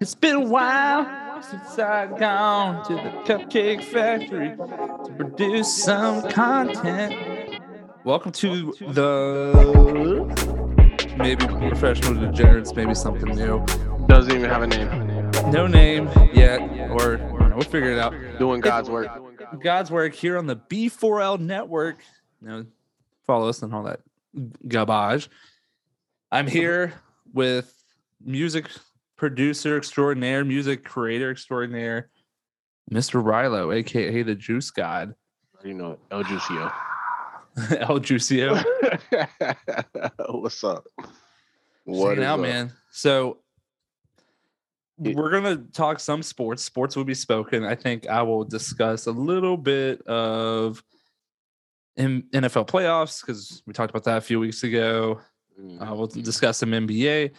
It's been a while since I've gone to the Cupcake Factory to produce some content. Welcome to the maybe professional degenerates, maybe something new. Doesn't even have a name. No name yet, or know, we'll figure it out. Doing God's work. God's work here on the B4L network. You know, follow us and all that garbage. I'm here with music producer extraordinaire, music creator extraordinaire, Mr. Rylo, aka the Juice God. You know it. El Juicio. El Juicio. What's up? What out, up? man? So It- we're gonna talk some sports. Sports will be spoken. I think I will discuss a little bit of NFL playoffs because we talked about that a few weeks ago. Uh, we'll discuss some NBA,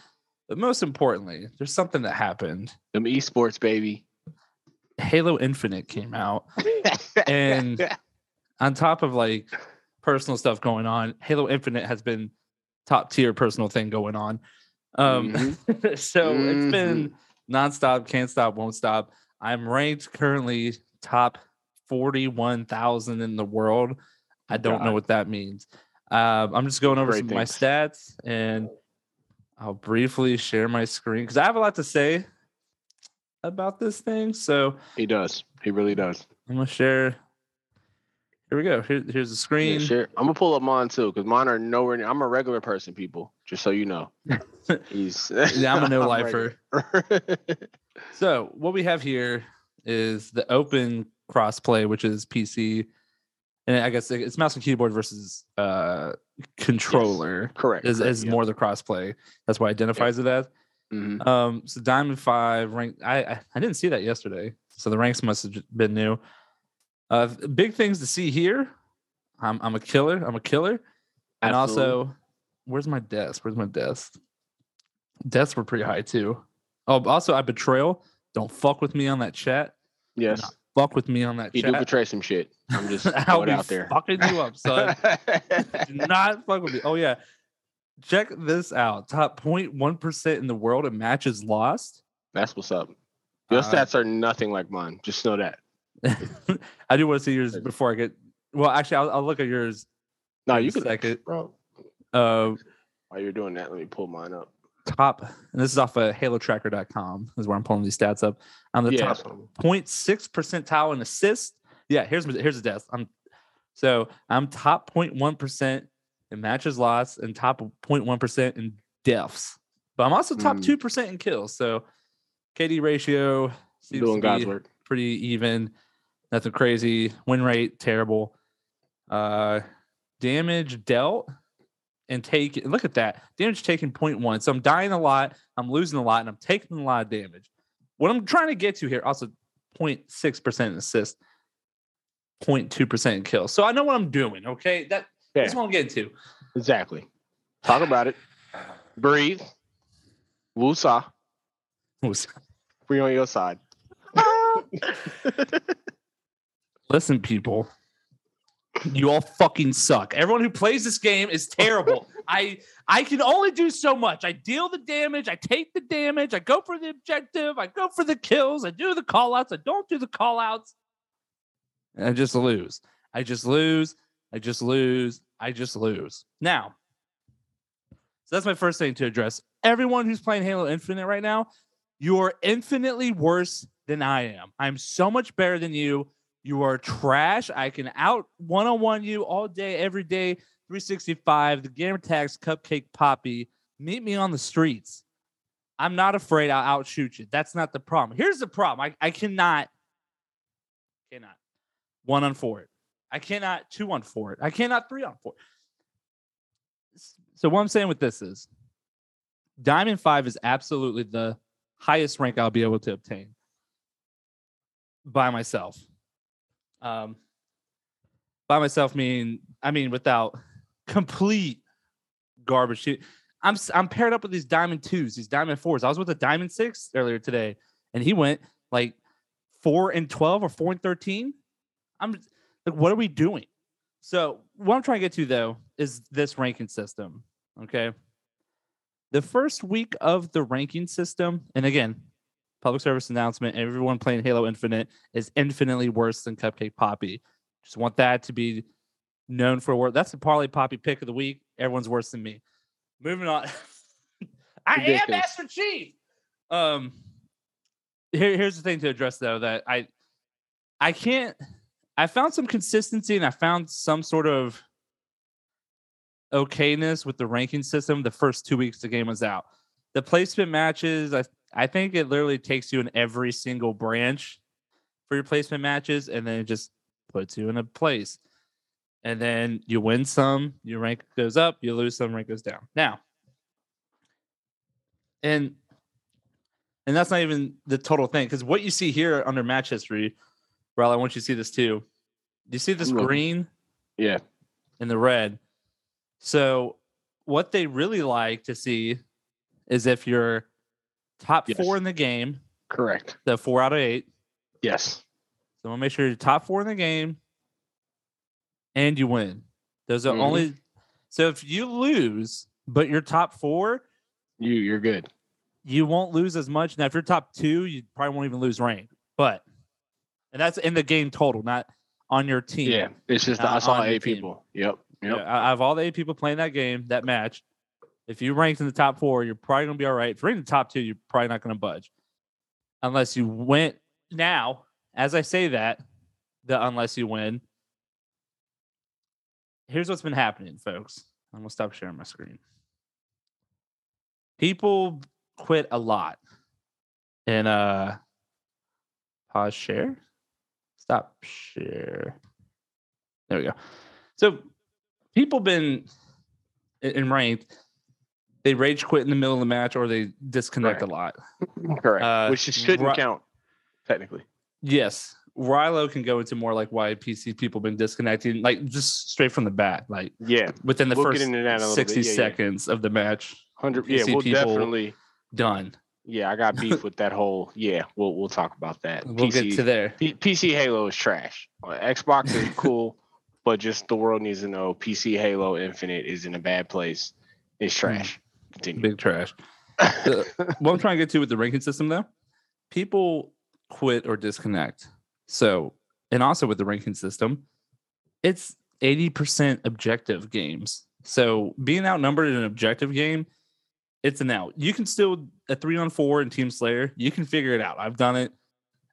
but most importantly, there's something that happened. Them esports, baby. Halo Infinite came out, And- on top of like personal stuff going on. Halo Infinite has been top tier personal thing going on. Um, Mm-hmm. so it's been nonstop, can't stop, won't stop. I'm ranked currently top 41,000 in the world. I don't know what that means. Uh, I'm just going over Great some of my stats and I'll briefly share my screen because I have a lot to say about this thing. So he does. He really does. I'm gonna share. Here we go. Here, here's the Yeah, screen. sure. I'm gonna pull up mine too, because mine are nowhere near. I'm a regular person, people. Just so you know. He's Yeah, I'm a no lifer. So what we have here is the open crossplay, which is PC, and I guess it's mouse and keyboard versus uh controller. correct. Is, correct, is yeah. more the crossplay. That's why identifies it as. Mhm. Um, so Diamond Five rank. I, I I didn't see that yesterday, so the ranks must have been new. Uh, big things to see here. I'm I'm a killer. I'm a killer, and Absolutely. also, where's my desk? Where's my desk? Deaths were pretty high too. Oh, also, I betrayal. Don't fuck with me on that chat. yes, Fuck with me on that he do chat. betray some shit. I'm just I'll throwing be it out there. fucking you up, son. Do not fuck with me. Oh yeah, check this out. Top 0.1 percent in the world in matches lost. That's what's up. Your Uh, stats are nothing like mine. Just know that. I do want to see yours before I get. Well, actually, I'll, I'll look at yours. No, you can second. bro. Uh, While you're doing that, let me pull mine up. Top, and this is off of HaloTracker.com. Is where I'm pulling these stats up. I'm the yeah, top 0.6 percentile in assists. Yeah, here's here's the death. I'm so I'm top 0.1 percent in matches lost and top 0.1 percent in deaths. But I'm also top Mm. two percent in kills. So KD ratio seems doing to God's work. pretty even. Nothing crazy. Win rate terrible. Uh, damage dealt and take. Look at that damage taken 0.1. So I'm dying a lot. I'm losing a lot, and I'm taking a lot of damage. What I'm trying to get to here also 0.6 percent assist, 0.2 percent kill. So I know what I'm doing. Okay, that Yeah, that's what I'm getting to. exactly. Talk about it. Breathe. Woosah. Free on your side. Listen, people. You all fucking suck. Everyone who plays this game is terrible. I I can only do so much. I deal the damage, I take the damage, I go for the objective, I go for the kills, I do the call outs, I don't do the call outs. And I just lose. I just lose. I just lose. I just lose. Now, so that's my first thing to address. Everyone who's playing Halo Infinite right now, you are infinitely worse than I am. I'm so much better than you. You are trash. I can out one on one you all day, every day, 365. The gamer tags cupcake poppy. Meet me on the streets. I'm not afraid I'll outshoot you. That's not the problem. Here's the problem. I, I cannot, cannot one on four it. I cannot two on four it. I cannot three on four. So what I'm saying with this is Diamond Five is absolutely the highest rank I'll be able to obtain by myself. Um, by myself mean I mean without complete garbage. shit. I'm I'm paired up with these diamond twos, these diamond fours. I was with a diamond six earlier today, and he went like four and twelve or four and thirteen. I'm like, what are we doing? So what I'm trying to get to though is this ranking system. Okay. The first week of the ranking system, and again, public service announcement. Everyone playing Halo Infinite is infinitely worse than Cupcake Poppy. Just want that to be known for work. That's the Parlay Poppy pick of the week. Everyone's worse than me. Moving on. I am Master Chief. Um, here, here's the thing to address though that I, I can't. I found some consistency and I found some sort of okayness with the ranking system the first two weeks the game was out. The placement matches, I I think it literally takes you in every single branch for your placement matches, and then it just puts you in a place. And then you win some, your rank goes up, you lose some, rank goes down. Now, and and that's not even the total thing because what you see here under match history, Ral, I want you to see this too. Do you see this I'm green Yeah. and the red? So what they really like to see is if you're top Yes. four in the game, Correct. the four out of eight. Yes. So we'll make sure you're top four in the game and you win. Those are Mhm. only so if you lose, but you're top four, You you're good. you won't lose as much. Now, if you're top two, you probably won't even lose rank. But and that's in the game total, not on your team. Yeah. It's just I saw eight people. Yep. Yep. I I have all the eight people playing that game, that match. If you ranked in the top four, you're probably gonna be all right. If you're in the top two, you're probably not gonna budge. Unless you went now, as I say that, the unless you win. Here's what's been happening, folks. I'm gonna stop sharing my screen. People quit a lot. And uh pause share. Stop share. There we go. So people been in ranked, they rage quit in the middle of the match or they disconnect Right. a lot. Correct. Uh, Which shouldn't Ri- count, technically. Yes. Rylo can go into more like why PC people been disconnecting, like just straight from the bat, like Yeah. within the We'll first that in a little 60 bit. Yeah, yeah. seconds of the match. Hundred. Yeah. We'll people- definitely. Done. Yeah, I got beef with that whole. Yeah, we'll we'll talk about that. We'll get to there. P- PC Halo is trash. Uh, Xbox is cool, but just the world needs to know PC Halo Infinite is in a bad place. It's trash. Continue. Big trash. What I'm trying to get to with the ranking system though, people quit or disconnect. So, and also with the ranking system, it's 80% objective games. So being outnumbered in an objective game, it's an out. You can still a three on four in Team Slayer, you can figure it out. I've done it.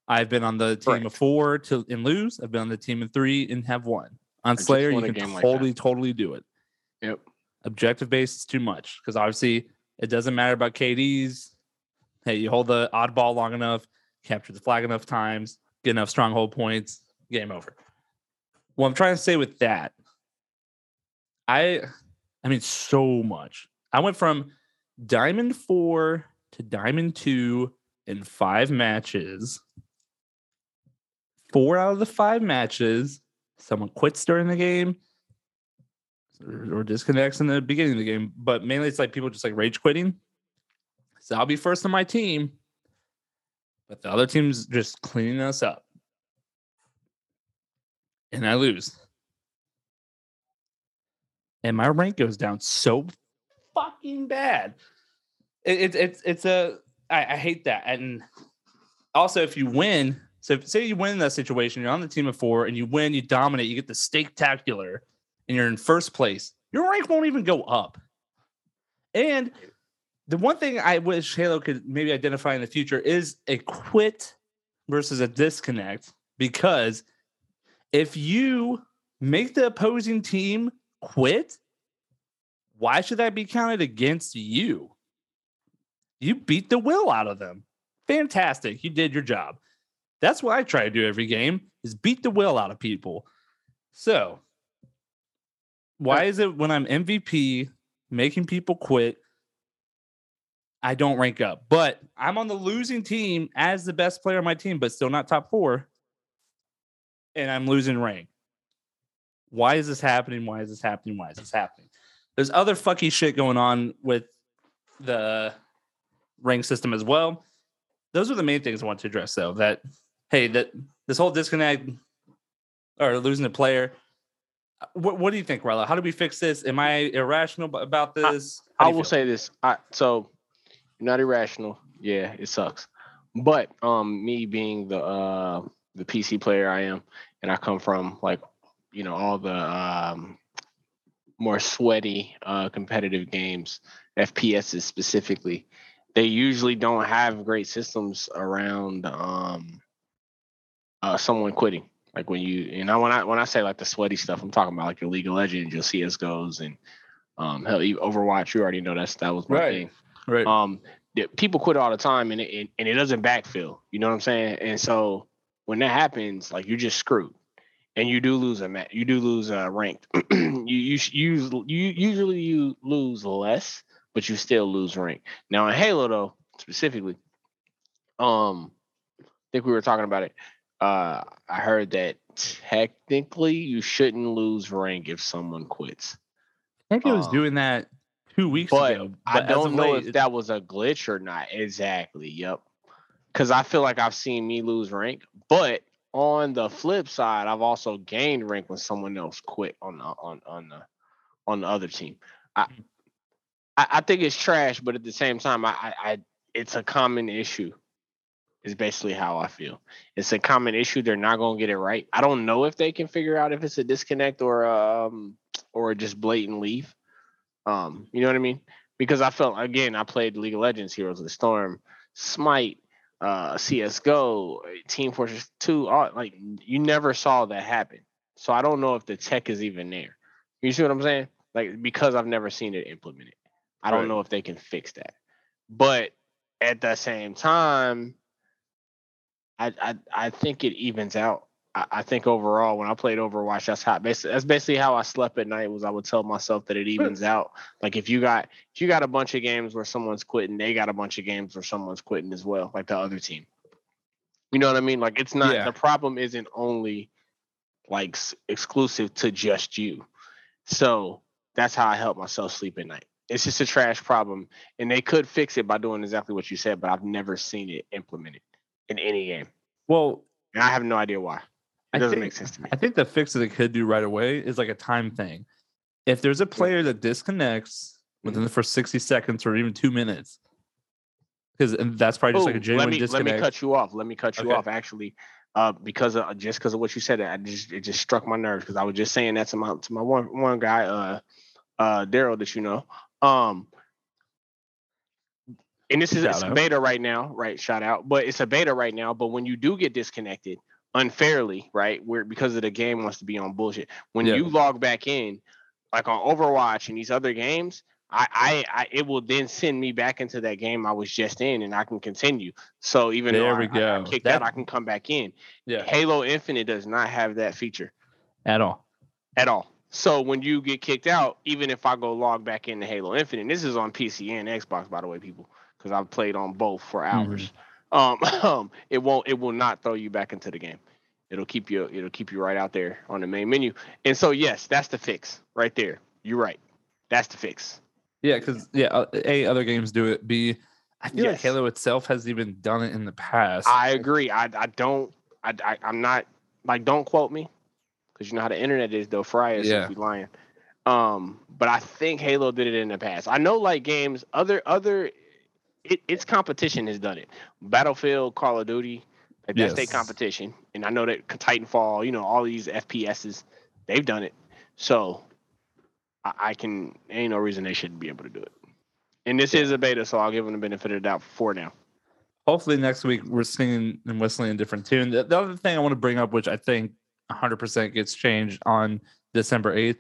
I've been on the team of four to and lose. I've been on the team of three and have won. On just Slayer, you can game like totally, totally do it Yep. Objective based is too much because obviously it doesn't matter about KDs. Hey, you hold the oddball long enough, capture the flag enough times, get enough stronghold points, game over. What I'm trying to say with that, I, I mean, so much. I went from diamond four to diamond two in five matches. Four out of the five matches, someone quits during the game or, disconnects in the beginning of the game, but mainly it's like people just like rage quitting. So I'll be first on my team, but the other team's just cleaning us up. And I lose. And my rank goes down so fucking bad. It, it, it's it's a I, I hate that. And also if you win, so if, say you win in that situation, you're on the team of four and you win, you dominate, you get the steak-tacular and you're in first place, your rank won't even go up. And the one thing I wish Halo could maybe identify in the future is a quit versus a disconnect. Because if you make the opposing team quit, why should that be counted against you? You beat the will out of them. Fantastic. You did your job. That's what I try to do every game is beat the will out of people. So why is it when I'm MVP making people quit, I don't rank up? But I'm on the losing team as the best player on my team, but still not top four. And I'm losing rank. Why is this happening? Why is this happening? Why is this happening? There's other fucky shit going on with the rank system as well. Those are the main things I want to address, though. That hey, that this whole disconnect or losing a player. What, what do you think, Rella? How do we fix this? Am I irrational about this? How I will feel? say this. I so you're not irrational. Yeah, it sucks. but um, me being the uh the PC player I am, and I come from like you know all the um more sweaty uh competitive games, FPSs specifically, they usually don't have great systems around um uh someone quitting. Like when you you know when I when I say like the sweaty stuff, I'm talking about like your League of Legends, your CS:GOs, and um hell, Overwatch. You already know that's that was my Right. thing Right. um people quit all the time and it and it doesn't backfill you know what i'm saying and so when that happens like you're just screwed and you do lose a match you do lose a ranked you you you you usually you lose less but you still lose rank now in halo though specifically um i think we were talking about it uh i heard that technically you shouldn't lose rank if someone quits I think it was um, doing that two weeks but ago. I don't know late, if that was a glitch or not. Exactly. Yep. Because I feel like I've seen me lose rank, but on the flip side, I've also gained rank when someone else quit on the on on the on the other team. I I, I think it's trash, but at the same time, I, I I it's a common issue. Is basically how I feel. It's a common issue. They're not gonna get it right. I don't know if they can figure out if it's a disconnect or um or just blatant leave. Um, you know what I mean? Because I felt again, I played League of Legends, Heroes of the Storm, Smite, uh, CS:GO, Team Fortress 2. All, like you never saw that happen. So I don't know if the tech is even there. You see what I'm saying? Like because I've never seen it implemented. I don't Right. know if they can fix that. But at the same time, I I, I think it evens out. I, I think overall, when I played Overwatch, that's how basically that's basically how I slept at night. Was I would tell myself that it evens out. Like if you got if you got a bunch of games where someone's quitting, they got a bunch of games where someone's quitting as well, like the other team. You know what I mean? Like it's not Yeah. the problem isn't only like exclusive to just you. So that's how I help myself sleep at night. It's just a trash problem, and they could fix it by doing exactly what you said, but I've never seen it implemented in any game, well, and I have no idea why. It I doesn't think- make sense to me. I think the fix that they could do right away is like a time thing. If there's a player that disconnects within Mm-hmm. the first 60 seconds or even two minutes, because that's probably just like a Ooh, genuine let me let me cut you off. Let me cut you Okay. off. Actually, uh, because of, just because of what you said, I just it just struck my nerves because I was just saying that to my to my one one guy, uh, uh, Daryl, that you know. Um, and this is Shout a beta right now, right? Shout out, but it's a beta right now. But when you do get disconnected unfairly, right, where because of the game wants to be on bullshit, when Yeah. you log back in, like on Overwatch and these other games, I, I, I, it will then send me back into that game I was just in, and I can continue. So even though There I, we I got kicked That- out, I can come back in. Yeah, Halo Infinite does not have that feature at all. at all. So when you get kicked out, even if I go log back into Halo Infinite, this is on PC and Xbox, by the way, people, because I've played on both for hours. Um, um, it won't, it will not throw you back into the game. It'll keep you, it'll keep you right out there on the main menu. And so, yes, that's the fix right there. You're right. That's the fix. Yeah, because yeah, uh, a other games do it. B, I feel like Halo itself has even done it in the past. I agree. I, I don't, I, I, I'm not like, don't quote me because you know how the internet is though. Fry is Yeah. if lying. Um, but I think Halo did it in the past. I know like games, other, other, it, its competition has done it. Battlefield, Call of Duty, like that's their competition. And I know that Titanfall, you know, all these FPSs, they've done it. So I, I can, ain't no reason they shouldn't be able to do it. And this is a beta, so I'll give them the benefit of the doubt for now. Hopefully next week we're singing and whistling a different tune. The, the other thing I want to bring up, which I think 100% gets changed on December 8th,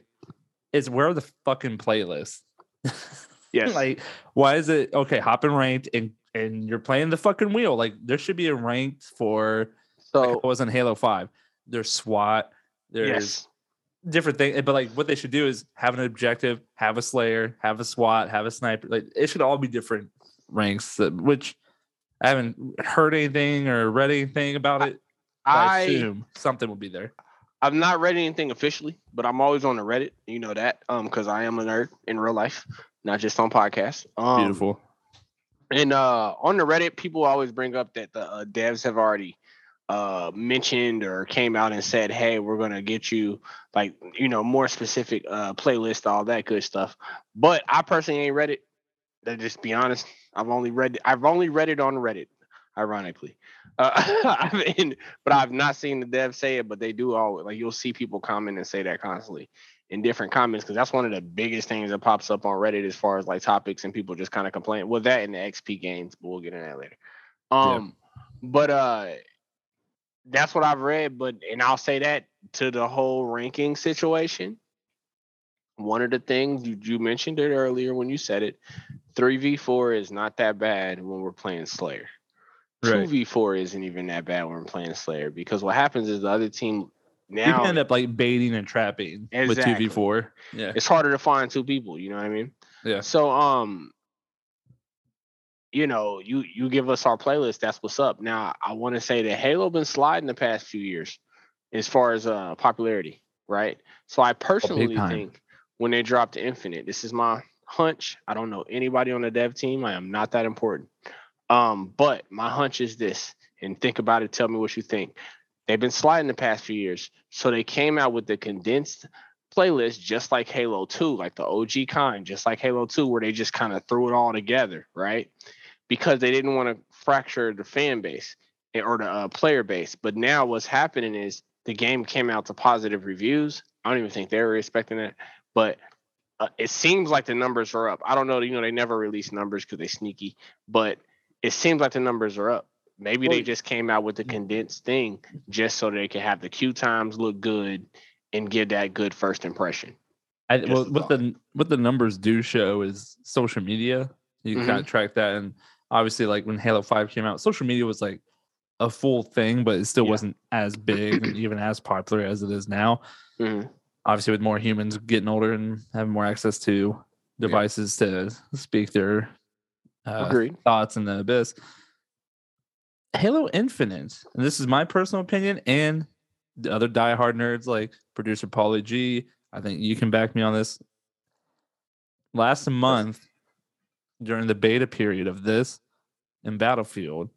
is where are the fucking playlists? Yes. like, why is it okay? Hop in ranked and and you're playing the fucking wheel. Like, there should be a ranked for like so it was in Halo Five. There's SWAT. There's yes. different things, but like what they should do is have an objective, have a Slayer, have a SWAT, have a sniper. Like it should all be different ranks. Which I haven't heard anything or read anything about it. I I assume something will be there. I've not read anything officially, but I'm always on the Reddit. You know that, um, because I am a nerd in real life, not just on podcasts. Um, Beautiful. And uh, on the Reddit, people always bring up that the uh, devs have already uh mentioned or came out and said, "Hey, we're gonna get you like you know more specific uh playlist, all that good stuff." But I personally ain't read it. To just be honest, I've only read it. I've only read it on Reddit. ironically. Uh, I mean, but I've not seen the devs say it, but they do all like you'll see people comment and say that constantly in different comments because that's one of the biggest things that pops up on Reddit as far as like topics and people just kind of complain. Well, that and the XP games, but we'll get in that later. Um, yeah. but uh, that's what I've read. But and I'll say that to the whole ranking situation. One of the things you, you mentioned it earlier when you said it, three v four is not that bad when we're playing Slayer. Two v four isn't even that bad when we're playing Slayer because what happens is the other team now you can end up like baiting and trapping exactly. with two v four. Yeah, it's harder to find two people. You know what I mean? Yeah. So um, you know, you you give us our playlist. That's what's up. Now I want to say that Halo been sliding the past few years as far as uh popularity, right? So I personally think when they dropped Infinite, this is my hunch. I don't know anybody on the dev team. I am not that important. Um, but my hunch is this, and think about it. Tell me what you think. They've been sliding the past few years. So they came out with the condensed playlist, just like Halo 2, like the OG kind, just like Halo 2, where they just kind of threw it all together, right? Because they didn't want to fracture the fan base eh, or the uh, player base. But now what's happening is the game came out to positive reviews. I don't even think they were expecting it, but uh, it seems like the numbers are up. I don't know. You know, they never release numbers because they sneaky, but it seems like the numbers are up. Maybe well, they just came out with the condensed thing just so they can have the queue times look good and give that good first impression. I, well, what the what the numbers do show is social media. You can mm-hmm. kind of track that, and obviously, like when Halo Five came out, social media was like a full thing, but it still yeah. wasn't as big and even as popular as it is now. Mm-hmm. Obviously, with more humans getting older and having more access to devices yeah. to speak their uh, thoughts in the abyss. Halo Infinite, and this is my personal opinion, and the other diehard nerds like producer Paulie G. I think you can back me on this. Last month, during the beta period of this in Battlefield,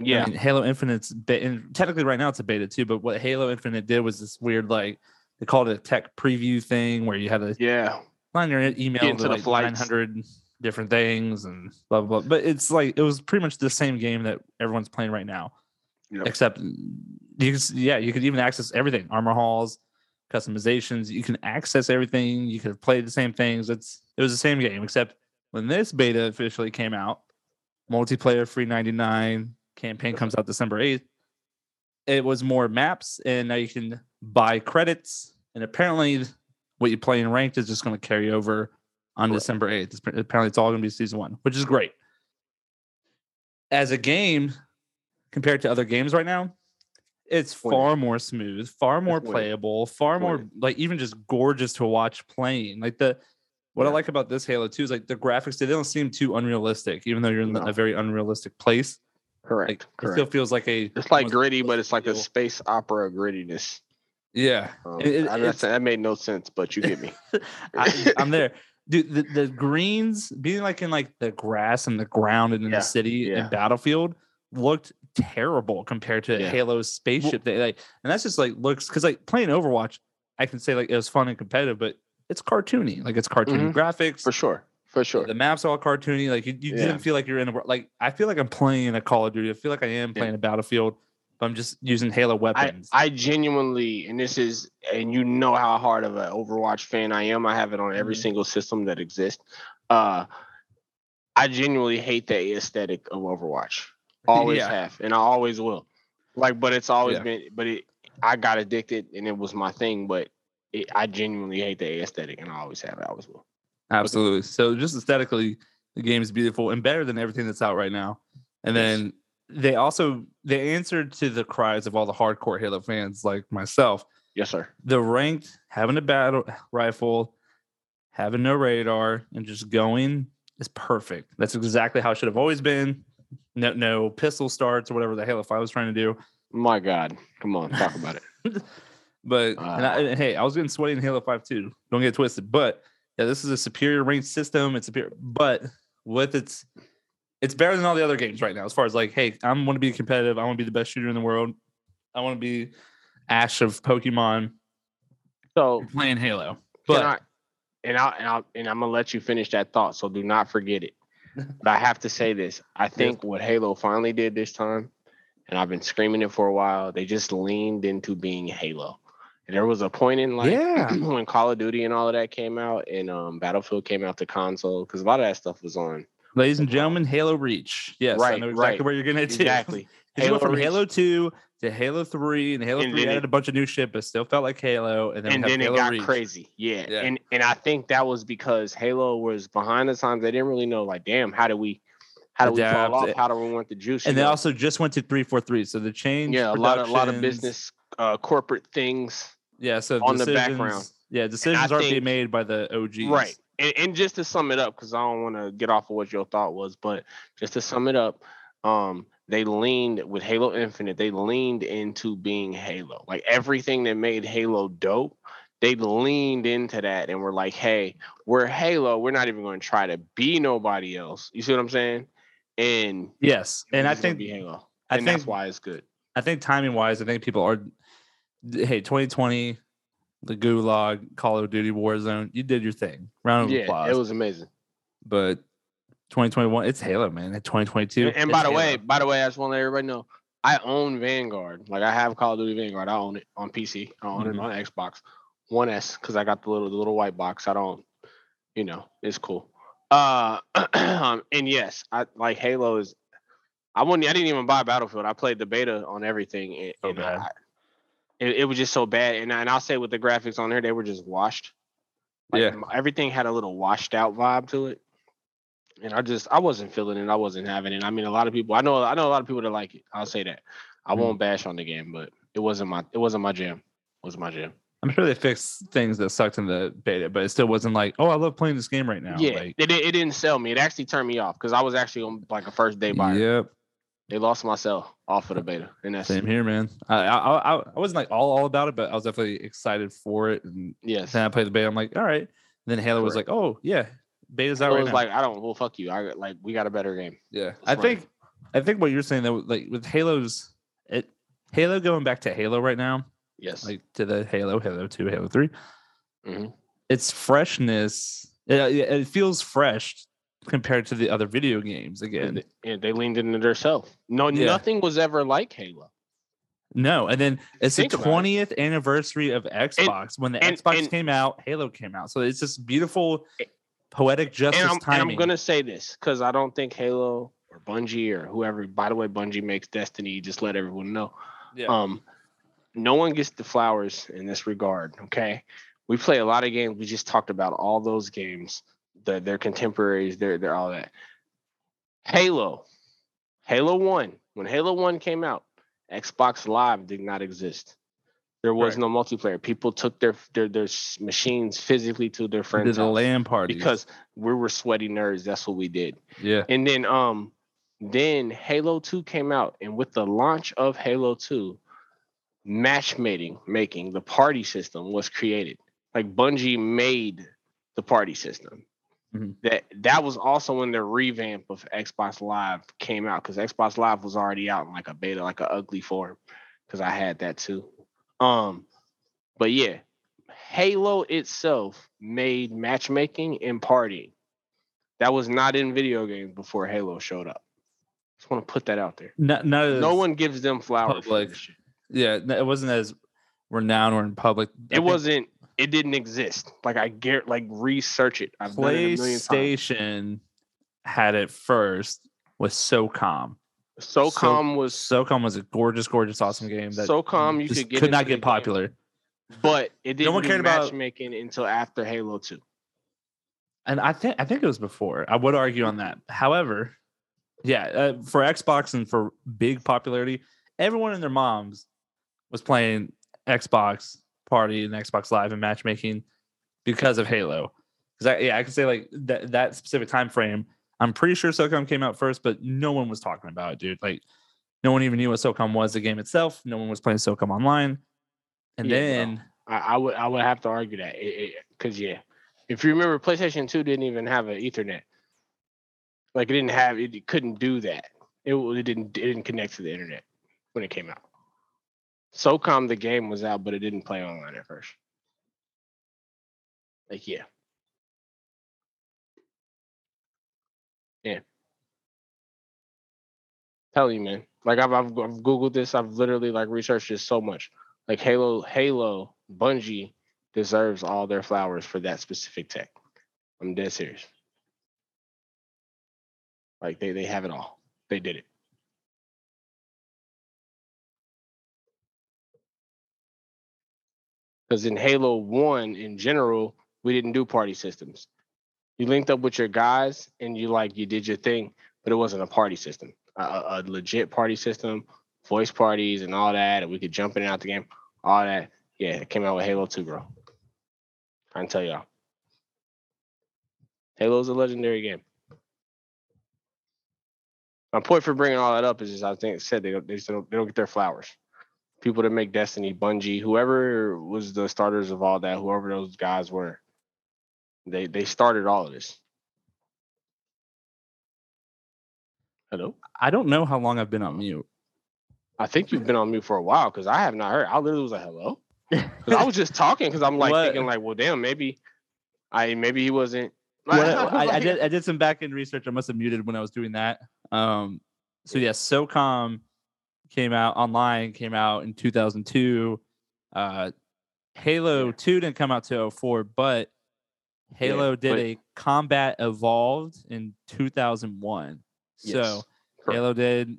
yeah, I mean, Halo Infinite's be- and technically right now it's a beta too. But what Halo Infinite did was this weird like they called it a tech preview thing where you had to yeah find your email to like 900 different things and blah, blah blah. But it's like it was pretty much the same game that everyone's playing right now, yep. except you can yeah you could even access everything armor halls, customizations. You can access everything. You could play the same things. It's it was the same game except when this beta officially came out, multiplayer free ninety nine campaign comes out December eighth. It was more maps, and now you can buy credits. And apparently, what you play in ranked is just going to carry over on December 8th. Apparently, it's all going to be season one, which is great. As a game, compared to other games right now, it's far more smooth, far more playable, far more like even just gorgeous to watch playing. Like the what yeah. I like about this Halo 2 is like the graphics, they don't seem too unrealistic, even though you're in no. a very unrealistic place. Correct. Like, Correct. It still feels like a it's like gritty, but it's like a space opera grittiness. Yeah. Um, it, it, I mean, that made no sense, but you get me. I, I'm there dude, the, the greens being like in like the grass and the ground and in yeah, the city yeah. and battlefield looked terrible compared to yeah. Halo's spaceship. Well, they like, and that's just like looks because like playing Overwatch, I can say like it was fun and competitive, but it's cartoony. Like it's cartoony mm-hmm. graphics for sure. For sure, the maps all cartoony. Like you, you didn't feel like you're in a like. I feel like I'm playing a Call of Duty. I feel like I am playing a Battlefield but I'm just using Halo weapons. I, I, genuinely, and this is, and you know how hard of an Overwatch fan I am. I have it on every mm-hmm. single system that exists. Uh, I genuinely hate the aesthetic of Overwatch. Always yeah. have, and I always will. Like, but it's always yeah. been. But it, I got addicted, and it was my thing. But it, I genuinely hate the aesthetic, and I always have. I always will. Absolutely. So just aesthetically, the game is beautiful and better than everything that's out right now. And then they also they answered to the cries of all the hardcore Halo fans like myself. Yes, sir. The ranked having a battle rifle, having no radar, and just going is perfect. That's exactly how it should have always been. No, no pistol starts or whatever the Halo Five was trying to do. My God, come on, talk about it. but uh, and I, and hey, I was getting sweaty in Halo Five too. Don't get twisted. But yeah, this is a superior ranked system. It's superior, but with its it's better than all the other games right now. As far as like, hey, I want to be competitive. I want to be the best shooter in the world. I want to be Ash of Pokemon. So You're playing Halo, but I, and I and I and I'm gonna let you finish that thought. So do not forget it. but I have to say this. I think what Halo finally did this time, and I've been screaming it for a while, they just leaned into being Halo. And there was a point in like Yeah. when Call of Duty and all of that came out and um Battlefield came out to console, because a lot of that stuff was on. Ladies and gentlemen, Halo Reach. Yes, I know exactly right. where you're gonna to. Exactly. It went from Reach. Halo 2 to Halo 3, and Halo And 3 added it- a bunch of new shit, but still felt like Halo. And then, and then it got Reach. crazy. Yeah. Yeah. And and I think that was because Halo was behind the times. They didn't really know, like, damn, how do we how do we Adapt fall off? How do we want the juice? And they know? also just went to 343. So the change. yeah, a lot of a lot of business uh corporate things. Yeah, so on the background. Yeah, decisions aren't being made by the OGs. Right. And, and just to sum it up, because I don't want to get off of what your thought was, but just to sum it up, um, they leaned with Halo Infinite, they leaned into being Halo. Like everything that made Halo dope, they leaned into that and were like, hey, we're Halo. We're not even going to try to be nobody else. You see what I'm saying? And Yes, and I think be Halo. I and think that's why it's good. I think timing wise, I think people are. Hey, 2020, the Gulag, Call of Duty Warzone, you did your thing. Round of Yeah, applause. it was amazing. but 2021, it's Halo, man. At 2022, And, and by the way, by the way, I just want to let everybody know, I own Vanguard. Like I have Call of Duty Vanguard. I own it on PC. I own Mhm. it on Xbox One S because I got the little the little white box. I don't, you know, it's cool. Uh, and yes, I like Halo is. I wouldn't. I didn't even buy Battlefield. I played the beta on everything. And, So and. I- it, it was just so bad. And, and I'll say with the graphics on there, they were just washed. Like, Yeah. everything had a little washed out vibe to it. And I just I wasn't feeling it. I wasn't having it. I mean, a lot of people. I know. I know a lot of people that like it. I'll say that. I Mhm. won't bash on the game, but it wasn't my. It wasn't my jam. It was my jam. I'm sure they fixed things that sucked in the beta, but it still wasn't like, oh, I love playing this game right now. yeah, Like, it, it it didn't sell me. It actually turned me off because I was actually on like a first day buyer. yep. They lost myself off of the beta, and that's Same here, man. I, I I I wasn't like all, all about it, but I was definitely excited for it. And yes. then I played the beta. I'm like, all right. And then Halo was like, oh yeah, beta's I out right was now. like, I don't. Well, fuck you. I like we got a better game. yeah, I fine. think I think what you're saying though, like with Halo's it Halo going back to Halo right now, Yes. like to the Halo, Halo Two, Halo 3 Mhm. Its freshness, it, it feels fresh compared to the other video games. Again, they, they leaned into their self. No, Yeah. nothing was ever like Halo. no, and then it's Think the about it. twentieth anniversary of Xbox. when the and- Xbox and- came out, Halo came out. So it's this beautiful, poetic justice and I'm, and timing. I'm gonna say this because I don't think Halo or Bungie or whoever. By the way, Bungie makes Destiny. Just let everyone know. yeah. Um, no one gets the flowers in this regard. Okay, we play a lot of games. We just talked about all those games. The, their contemporaries. They're they're all that. Halo, Halo One. When Halo One came out, Xbox Live did not exist. There was Right. no multiplayer. People took their their their machines physically to their friends' the house LAN party because we were sweaty nerds. That's what we did. yeah, And then um then Halo 2 came out and with the launch of Halo 2 matchmaking making the party system was created. Like Bungie made the party system. Mhm. That that was also when the revamp of Xbox Live came out cuz Xbox Live was already out in like a beta like a ugly form cuz I had that too. Um but yeah, Halo itself made matchmaking and partying. That was not in video games before Halo showed up. Just want to put that out there. no, no, No one gives them flowers. public. yeah, it wasn't as renowned or in public. I It wasn't. It didn't exist. Like I get. Like research it. I've done it a million times. PlayStation had it first with SOCOM. SOCOM was SOCOM was a gorgeous, gorgeous, awesome game that SOCOM. You could get could not into the get game, popular. but it didn't no one do cared about- matchmaking until after Halo Two. and I think I think it was before. I would argue on that. However, yeah, uh, for Xbox and for big popularity, everyone and their moms was playing Xbox Party and Xbox Live and matchmaking because of Halo. Because I, yeah, I can say like that that specific time frame. I'm pretty sure SOCOM came out first, but no one was talking about it, dude. Like, no one even knew what SOCOM was, the game itself. No one was playing SOCOM online. And Yeah, then I, I would. I would have to argue that. Because yeah, if you remember, PlayStation Two didn't even have an Ethernet. Like it didn't have. It couldn't do that. It, it didn't. It didn't connect to the internet when it came out. SOCOM the game was out, but it didn't play online at first. Like yeah. Yeah. Tell you, man. Like I've, I've I've googled this. I've literally like researched this so much. Like Halo, Halo, Bungie deserves all their flowers for that specific tech. I'm dead serious. Like they they have it all. They did it. Because in Halo 1 in general, we didn't do party systems. You linked up with your guys and you like you did your thing, but it wasn't a party system. A, a legit party system, voice parties and all that, and we could jump in and out the game. All that. Yeah, it came out with Halo 2, bro. I can tell y'all. Halo's a legendary game. My point for bringing all that up is just I think said they don't they, don't they don't get their flowers. People that make Destiny, Bungie, whoever was the starters of all that, whoever those guys were, they they started all of this. Hello, I don't know how long I've been on mute. I think you've been on mute for a while because I have not heard. I literally was like, "Hello," 'Cause I was just talking because I'm like What? thinking like, "Well, damn, maybe I maybe he wasn't." What- I, I did I did some back end research. I must have muted when I was doing that. Um, so yeah, SOCOM came out online, came out in 2002. Uh, Halo 2 didn't come out till 04, but Halo did but- a Combat Evolved in 2001. So correct. Halo did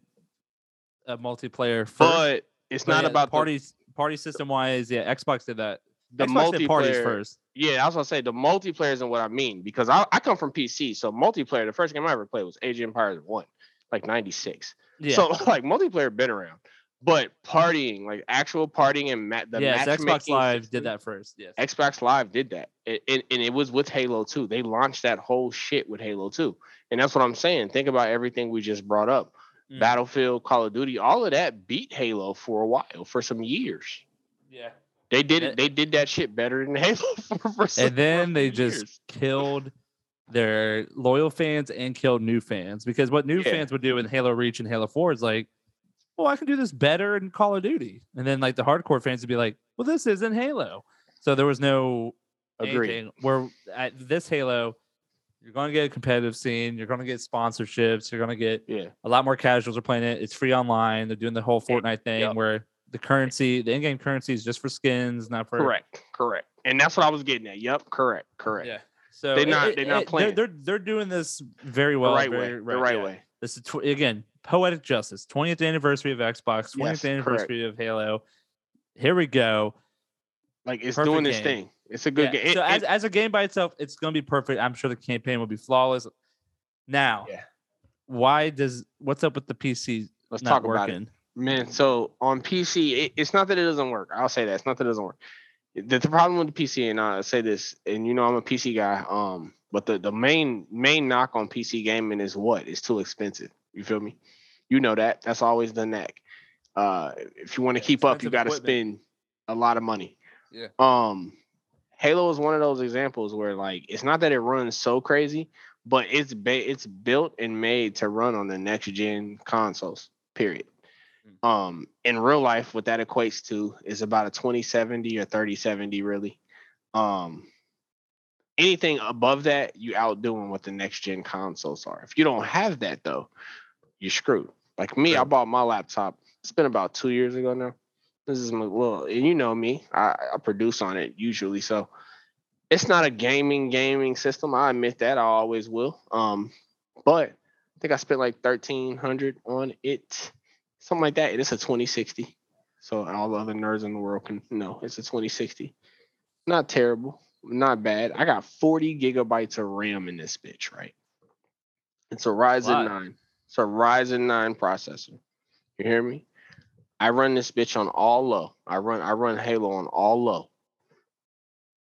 a multiplayer first. but it's but not yeah, about the parties party system wise. Yeah, Xbox did that. the Xbox did parties multiplayer. first. Yeah, I was gonna say the multiplayer isn't what I mean because I, I come from PC, so multiplayer. The first game I ever played was Age of Empires One, like '96. Yeah. So like multiplayer been around, but partying, like actual partying and ma- the yes, Xbox Live system- did that first. Yes. Xbox Live did that, it, it, and it was with Halo 2. They launched that whole shit with Halo 2, and that's what I'm saying. Think about everything we just brought up: Mm. Battlefield, Call of Duty, all of that beat Halo for a while, for some years. Yeah. They did it. They did that shit better than Halo for, for some and then they just killed their loyal fans and kill new fans because what new Yeah. fans would do in Halo Reach and Halo 4 is like, well, I can do this better in Call of Duty. And then like the hardcore fans would be like, well, this isn't Halo. So there was no Agreed. anything where at this Halo, you're going to get a competitive scene, you're going to get sponsorships, you're going to get Yeah. a lot more casuals are playing it. It's free online. They're doing the whole Fortnite thing yep. where the currency, the in-game currency is just for skins, not for Correct. Correct. And that's what I was getting at. Yep. Correct. Correct. Yeah. So They're not- it- they're not playing. They're, they're they're doing this very well. the right way. very- the right yeah. way. This is tw- again poetic justice. 20th anniversary of Xbox. 20th Yes, correct. anniversary of Halo. Here we go. Like it's Perfect doing this thing. It's a good Yeah, game. so It- as, as a game by itself, it's going to be perfect. I'm sure the campaign will be flawless. Now, Yeah. why does what's up with the PC let's talk about it. Man, so on PC, it, it's not that it doesn't work. I'll say that. It's not that it doesn't work. The, the problem with the PC, and I'll say this, and you know I'm a PC guy. Um, but the, the main main knock on PC gaming is what? It's too expensive. You feel me? You know that. That's always the neck. Uh, if you want to Yeah, keep up, you got to spend a lot of money. Yeah. Um, Halo is one of those examples where like it's not that it runs so crazy, but it's ba- it's built and made to run on the next gen consoles. Period. Um, in real life, what that equates to is about a 2070 or 3070, really. Um, anything above that, you outdoing what the next gen consoles are. If you don't have that though, you're screwed. Like me, I bought my laptop. It's been about two years ago now. This is my well, and you know me, I, I produce on it usually, so it's not a gaming gaming system. I admit that I always will. Um, but I think I spent like thirteen hundred on it, something like that. It's a twenty sixty. So all the other nerds in the world can know it's a twenty sixty. Not terrible, not bad. I got forty gigabytes of RAM in this bitch, right? It's a Ryzen Lot. nine. It's a Ryzen nine processor. You hear me? I run this bitch on all low. I run I run Halo on all low.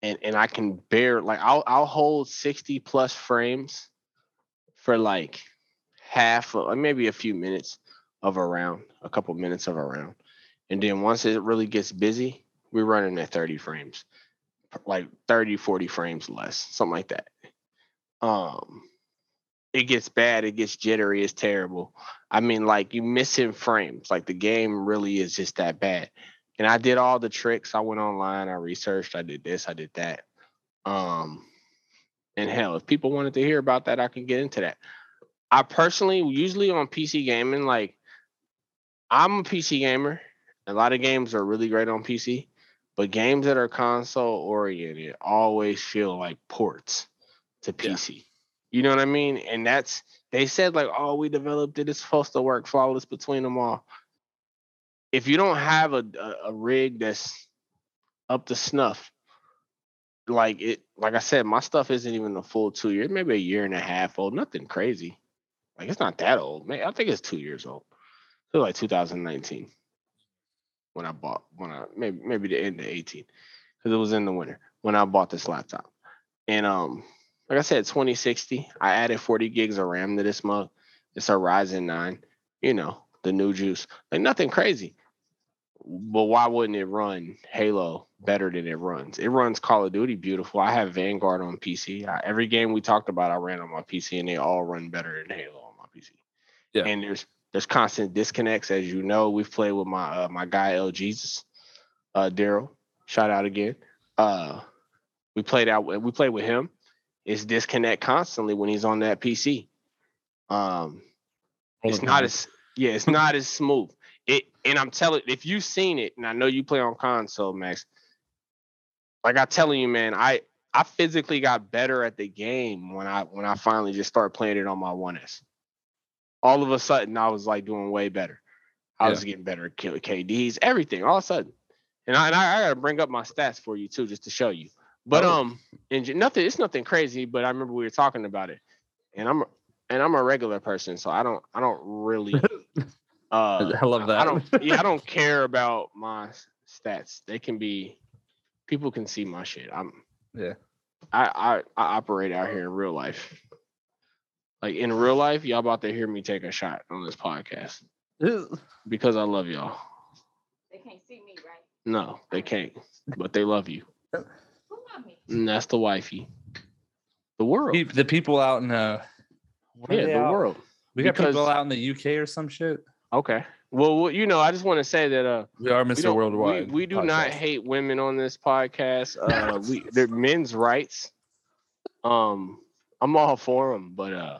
And and I can bear like I'll I'll hold 60 plus frames for like half of maybe a few minutes of a round, a couple minutes of a round. And then once it really gets busy, we're running at 30 frames. Like 30, 40 frames less, something like that. Um it gets bad, it gets jittery, it's terrible. I mean, like you missing frames. Like the game really is just that bad. And I did all the tricks. I went online, I researched, I did this, I did that. Um, and hell, if people wanted to hear about that, I can get into that. I personally usually on PC gaming, like I'm a PC gamer. A lot of games are really great on PC, but games that are console oriented always feel like ports to Yeah. PC. You know what I mean? And that's they said like, oh, we developed it. It's supposed to work flawless between them all. If you don't have a, a, a rig that's up to snuff, like it, like I said, my stuff isn't even a full two years, maybe a year and a half old. Nothing crazy. Like it's not that old. Man, I think it's two years old. So like 2019 when I bought when I maybe maybe the end of 18 because it was in the winter when I bought this laptop. And um, like I said, 2060. I added 40 gigs of RAM to this mug. It's a Ryzen 9. You know the new juice. Like nothing crazy. But why wouldn't it run Halo better than it runs? It runs Call of Duty beautiful. I have Vanguard on PC. I, every game we talked about, I ran on my PC, and they all run better than Halo on my PC. Yeah. And there's there's constant disconnects, as you know. We've played with my uh, my guy L Jesus, uh, Daryl. Shout out again. Uh, we played out. We played with him. It's disconnect constantly when he's on that PC. Um, it's the not as yeah, it's not as smooth. It and I'm telling if you've seen it, and I know you play on console, Max. Like I'm telling you, man, I I physically got better at the game when I when I finally just started playing it on my 1S. All of a sudden, I was like doing way better. I Yeah. was getting better at KDs, everything, all of a sudden. And I, and I, I gotta bring up my stats for you too, just to show you. But Oh. um, and nothing, it's nothing crazy. But I remember we were talking about it, and I'm and I'm a regular person, so I don't I don't really. Uh, I love that. I don't. Yeah, I don't care about my stats. They can be. People can see my shit. I'm. Yeah. I I, I operate out here in real life. Like in real life, y'all about to hear me take a shot on this podcast because I love y'all. They can't see me, right? No, they can't, but they love you. Who love me? And that's the wifey. The world. The people out in uh, Yeah, the out? world. We got people out in the UK or some shit. Okay. Well, well, you know, I just want to say that uh, We are Mr. we- Worldwide. we, do not hate women on this podcast. Uh, we they're men's rights. Um, I'm all for them, but uh,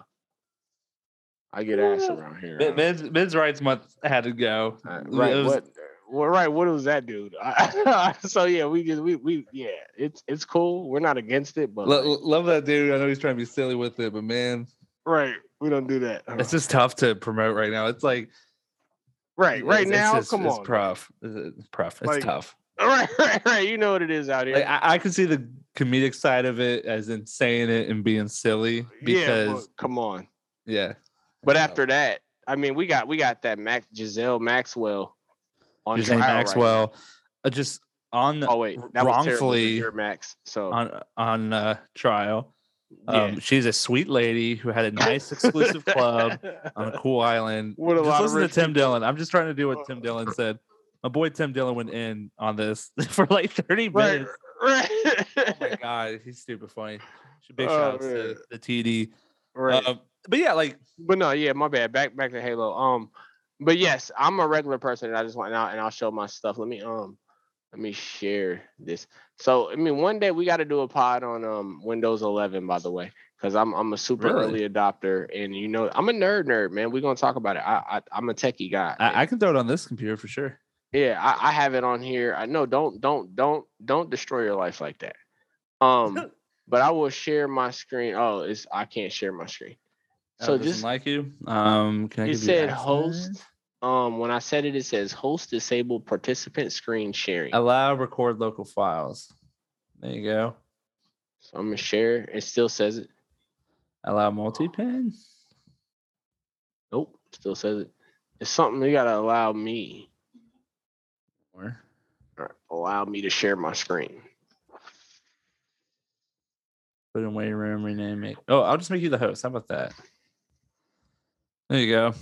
I get ass around here. Men- huh? Men's, men's rights month had to go. Uh, right? was- What? Well, right. What was that, dude? so yeah, we just we we yeah, it's it's cool. We're not against it, but Lo- like, love that dude. I know he's trying to be silly with it, but man, right, we don't do that. huh? it's just tough to promote right now. It's like right, right it's- it's now. just- come it's on, rough. It's it's rough. It's Like, tough. right, right, right. You know what it is out here. Like, I, I can see the comedic side of it, as in saying it and being silly. yeah, Because but come on. yeah, But after that, I mean, we got we got that Max Ghislaine Maxwell on Ghislaine trial right uh, just on oh wait, that wrongfully Your Max. So on on uh, trial. yeah. Um, she's a sweet lady who had a nice exclusive club on a cool island. What a just lot of listen to Tim people. Dillon. I'm just trying to do what Tim Dillon said. My boy Tim Dillon went in on this for like 30 right, minutes. right, Oh my god, he's stupid funny. Big Oh, shout man. to the TD. right. Um, but yeah, like but no, yeah, my bad. Back back to Halo. Um, but yes, I'm a regular person, and I just went out and I'll show my stuff. Let me um, let me share this. So I mean, one day we got to do a pod on um Windows 11, by the way, because I'm I'm a super Really? early adopter, and you know I'm a nerd nerd, man. We're gonna talk about it. I, I I'm a techie guy. I, I can throw it on this computer for sure. Yeah, I, I have it on here. I know don't don't don't don't destroy your life like that. Um, but I will share my screen. Oh, it's I can't share my screen. So just like you. Um, can I it said host. Um, when I said it, it says host disabled participant screen sharing. Allow record local files. There you go. So I'm gonna share. It still says it. Allow multi-pin. Nope, still says it. It's something you gotta allow me. Or Or allow me to share my screen. put in waiting room, rename it. Oh, I'll just make you the host. How about that? There you go.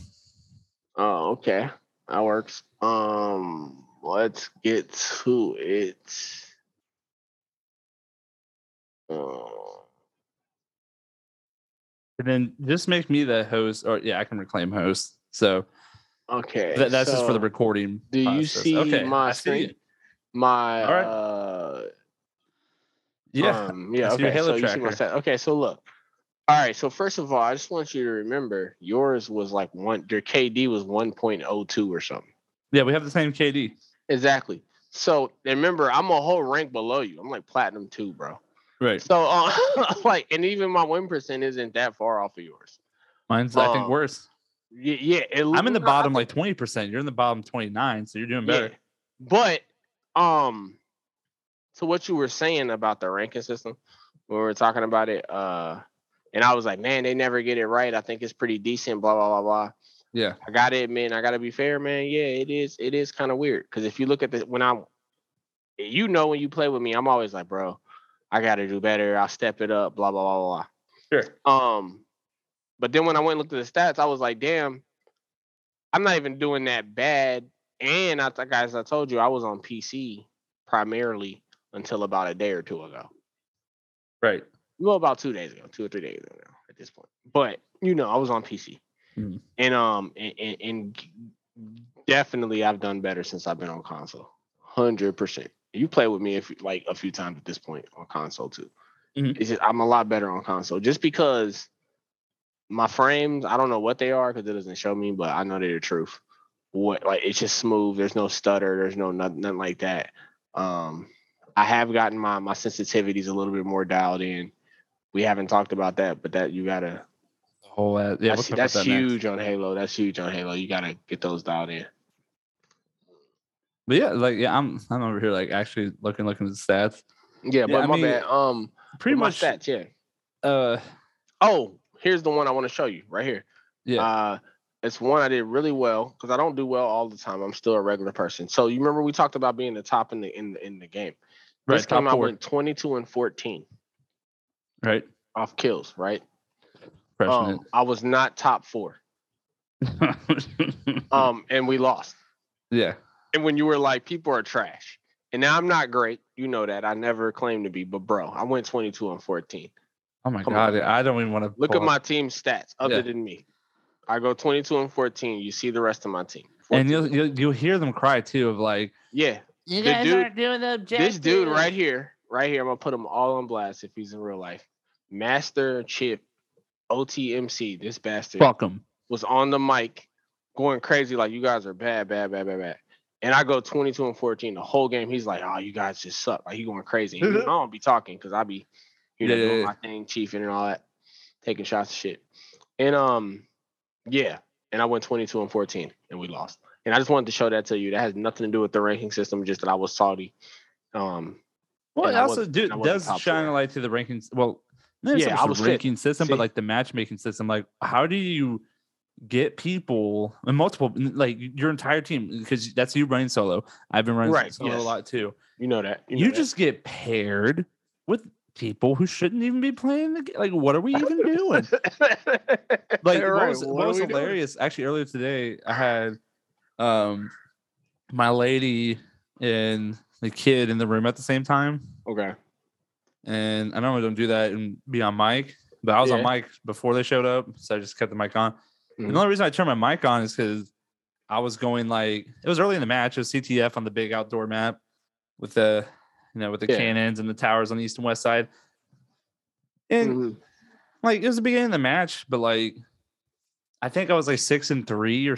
Oh, okay. That works. Um, let's get to it. Uh, And then just make me the host, or yeah, I can reclaim host. So okay. that, that's just for the recording. Do you see okay, my I screen? My All right. uh Yeah. um, yeah, okay. So you see my set. Okay, so look. All right. So first of all, I just want you to remember yours was like one. Your KD was one point oh two or something. Yeah, we have the same KD. Exactly. So remember, I'm a whole rank below you. I'm like platinum two, bro. Right. So uh, like, and even my win percent isn't that far off of yours. Mine's I think Um, worse. Yeah, yeah. it- I'm in the bottom like 20%. You're in the bottom 29, so you're doing better. Yeah. But um, so what you were saying about the ranking system when we were talking about it, uh, and I was like, man, they never get it right. I think it's pretty decent. Blah blah blah blah. Yeah. I gotta admit, I gotta be fair, man. Yeah, it is. It is kind of weird because if you look at the when I'm, you know, when you play with me, I'm always like, bro, I gotta do better. I'll step it up. Blah blah blah blah. Sure. Um, but then when I went and looked at the stats, I was like, damn, I'm not even doing that bad. And I as I told you, I was on PC primarily until about a day or two ago. Right. Well, about two days ago, two or three days ago now at this point. But you know, I was on PC, Mhm. and um, and, and, and definitely I've done better since I've been on console. Hundred percent. You play with me if like a few times at this point on console too. Mhm. It's just, I'm a lot better on console just because my frames. I don't know what they are because it doesn't show me, but I know they're the truth. What like it's just smooth. There's no stutter. There's no nothing, nothing like that. Um, I have gotten my my sensitivities a little bit more dialed in. We haven't talked about that, but that you gotta. The whole uh, yeah, that's that's that next. huge on Halo. That's huge on Halo. You gotta get those dialed in. But yeah, like yeah, I'm I'm over here like actually looking looking at the stats. Yeah, Yeah, but I my mean, bad. Um, Pretty much stats. Yeah. uh Oh, here's the one I want to show you right here. yeah. Uh, it's one I did really well because I don't do well all the time. I'm still a regular person. So you remember we talked about being the top in the in the, in the game. right, This top time I went 22 and 14 right. off kills. Right. Um, I was not top four. Um, and we lost. yeah. And when you were like, people are trash. And now I'm not great. You know that. I never claimed to be, but bro, I went 22 and 14. Oh my Come god, on. I don't even want to Look at my team stats other Yeah. than me. I go 22 and 14. You see the rest of my team. and you'll, you'll you'll hear them cry too of like yeah, you The dude- aren't doing the objective. this dude right here, right here, I'm gonna put him all on blast if he's in real life. Master Chip, OTMC, this bastard Fuck them. was on the mic going crazy like you guys are bad, bad, bad, bad, bad. And I go 22 and 14 the whole game. He's like, oh, you guys just suck. Like he going crazy. And I don't be talking because I be, you know, Yeah, doing yeah. my thing, chiefing and all that, taking shots of shit. And um, yeah. And I went 22 and 14 and we lost. And I just wanted to show that to you. That has nothing to do with the ranking system, just that I was salty. Um, Well, it also wasn't- do, and I wasn't does shine a light to the rankings. Well, Yeah, I was ranking system, See? but like the matchmaking system. Like, how do you get people and multiple like your entire team? Because that's you running solo. I've been running Right, solo yes. a lot too. you know that. You, know that. just get paired with people who shouldn't even be playing the game. Like, what are we even doing? like what was, what what was we doing? hilarious actually earlier today i had um my lady and the kid in the room at the same time Okay. and i normally don't do that and be on mic but i was on mic before they showed up so i just kept the mic on And Mhm. the only reason i turned my mic on is because i was going like it was early in the match it was ctf on the big outdoor map with the you know with the Yeah. cannons and the towers on the east and west side and Mhm. like it was the beginning of the match, but like I think I was like six and three, or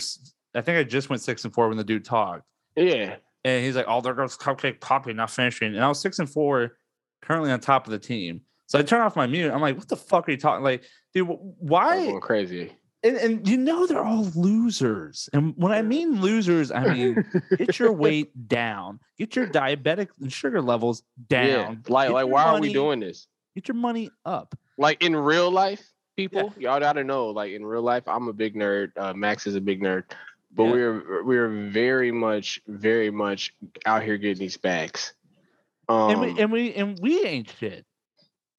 I think I just went six and four when the dude talked, Yeah. And he's like, "Oh, there goes Cupcake Poppy not finishing," and I was six and four, currently on top of the team. So I turn off my mute. I'm like, "What the fuck are you talking? Like, dude, wh- I was why?" going crazy. And, and you know they're all losers, and when I mean losers, I mean get your weight down, get your diabetic and sugar levels down, Yeah. Like, like, why are we doing this? get your money up. Like in real life, people, y'all gotta know. Like in real life, I'm a big nerd. Uh, Max is a big nerd, but Yeah. we're we're very much, very much out here getting these bags. Um, and we and we and we ain't shit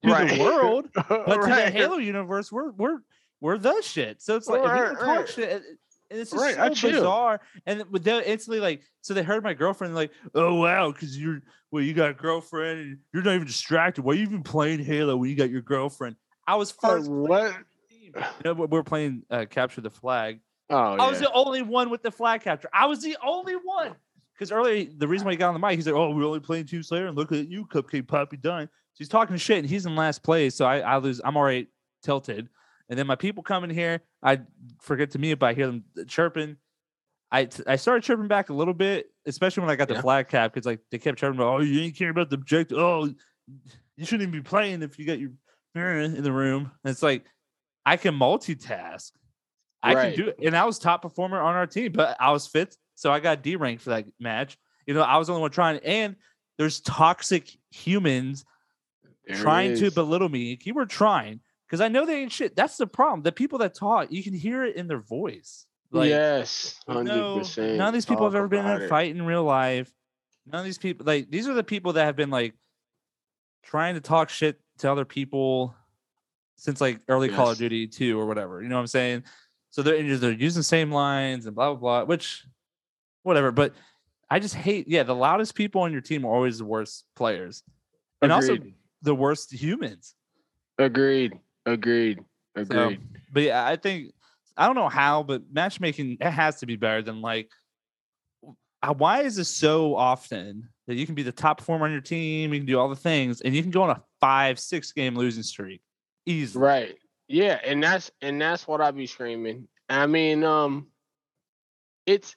to Right. the world, but to the Halo universe, we're we're we're the shit. So it's like Right, talk right. shit, and it's just Right, so bizarre. And them instantly like, so they heard my girlfriend like, oh wow, because you're well, you got a girlfriend and you're not even distracted. Why are you even playing Halo when you got your girlfriend? I was first. what? You know, we we're playing uh, capture the flag. Oh, I was yeah. the only one with the flag capture. I was the only one. Because earlier, the reason why he got on the mic, he's like, "Oh, we're only playing two Slayer, and look at you, Cupcake Poppy done." So he's talking shit, and he's in last place. So I, I lose. I'm already tilted. And then my people come in here, I forget to mute, but I hear them chirping. I I started chirping back a little bit, especially when I got the Yeah. flag cap, because like they kept chirping, oh, you ain't care about the objective. Oh, you shouldn't even be playing if you got your parent in the room. And it's like I can multitask. I Right. can do it. And I was top performer on our team, but I was fifth. So I got D ranked for that match. You know, I was the only one trying. And there's toxic humans There trying to belittle me. You were trying. Because I know they ain't shit. That's the problem. The people that talk, you can hear it in their voice. Like, yes, hundred percent. none of these people have ever been in a it. fight in real life. None of these people, like these are the people that have been like trying to talk shit to other people since like early Call of Duty 2 or whatever. You know what I'm saying? So they're they're using the same lines and blah blah blah, which whatever. But I just hate, yeah, the loudest people on your team are always the worst players. And also the worst humans. agreed, agreed, agreed. But yeah, I think I don't know how, but matchmaking it has to be better than like. uh, Why is this so often that you can be the top performer on your team, you can do all the things, and you can go on a five, six game losing streak easily? Right. Yeah, and that's and that's what I be screaming. I mean, um it's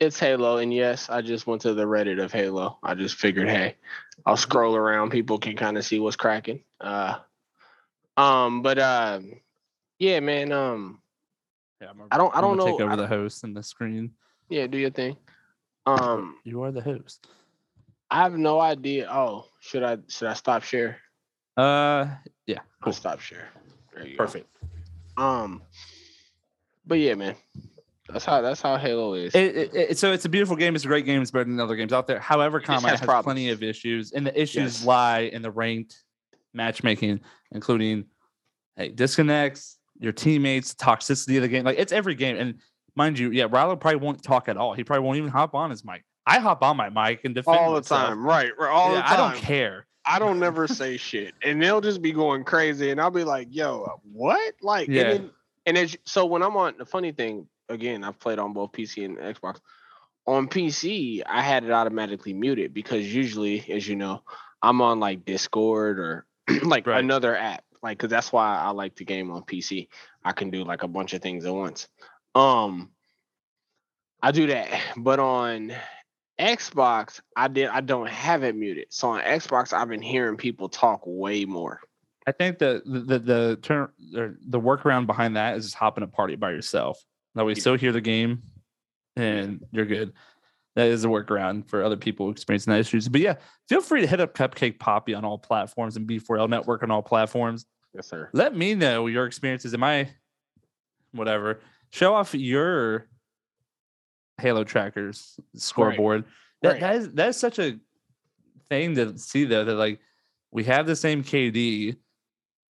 it's Halo, and yes, I just went to the Reddit of Halo. I just figured, hey, I'll scroll around. People can kind of see what's cracking. Uh um, but uh, yeah, man, um Yeah, I'm I don't I don't know. Take over the host and the screen. yeah, do your thing. Um You are the host. I have no idea. Oh, should I should I stop share? Uh, yeah, I'll stop share. There you go. perfect. Um, but yeah, man, that's how that's how Halo is. It, it, it- so it's a beautiful game. It's a great game. It's better than other games out there. However, combat has has, plenty of issues, and the issues Yes. lie in the ranked matchmaking, including hey disconnects, your teammates, toxicity of the game. Like it's every game. And mind you, yeah, Rylo probably won't talk at all. He probably won't even hop on his mic. I hop on my mic and defend all the myself. time, right? Right, all Yeah, the I don't care. I don't never say shit, and they'll just be going crazy, and I'll be like, "Yo, what?" Like, Yeah. and, then, and as, so when I'm on the funny thing again, I've played on both PC and Xbox. On PC, I had it automatically muted because usually, as you know, I'm on like Discord or like Right. another app, like because that's why I like the game on PC. I can do like a bunch of things at once. Um, I do that, but on Xbox, I did. I don't have it muted. So on Xbox, I've been hearing people talk way more. I think the the the, the turn or the workaround behind that is just hopping a party by yourself. That way, you still hear the game, and you're good. That is a workaround for other people experiencing that issues. But yeah, feel free to hit up Cupcake Poppy on all platforms and B4L Network on all platforms. Yes, sir. Let me know your experiences. Am I whatever? Show off your Halo trackers scoreboard. That, Right. that is that is such a thing to see though that like we have the same KD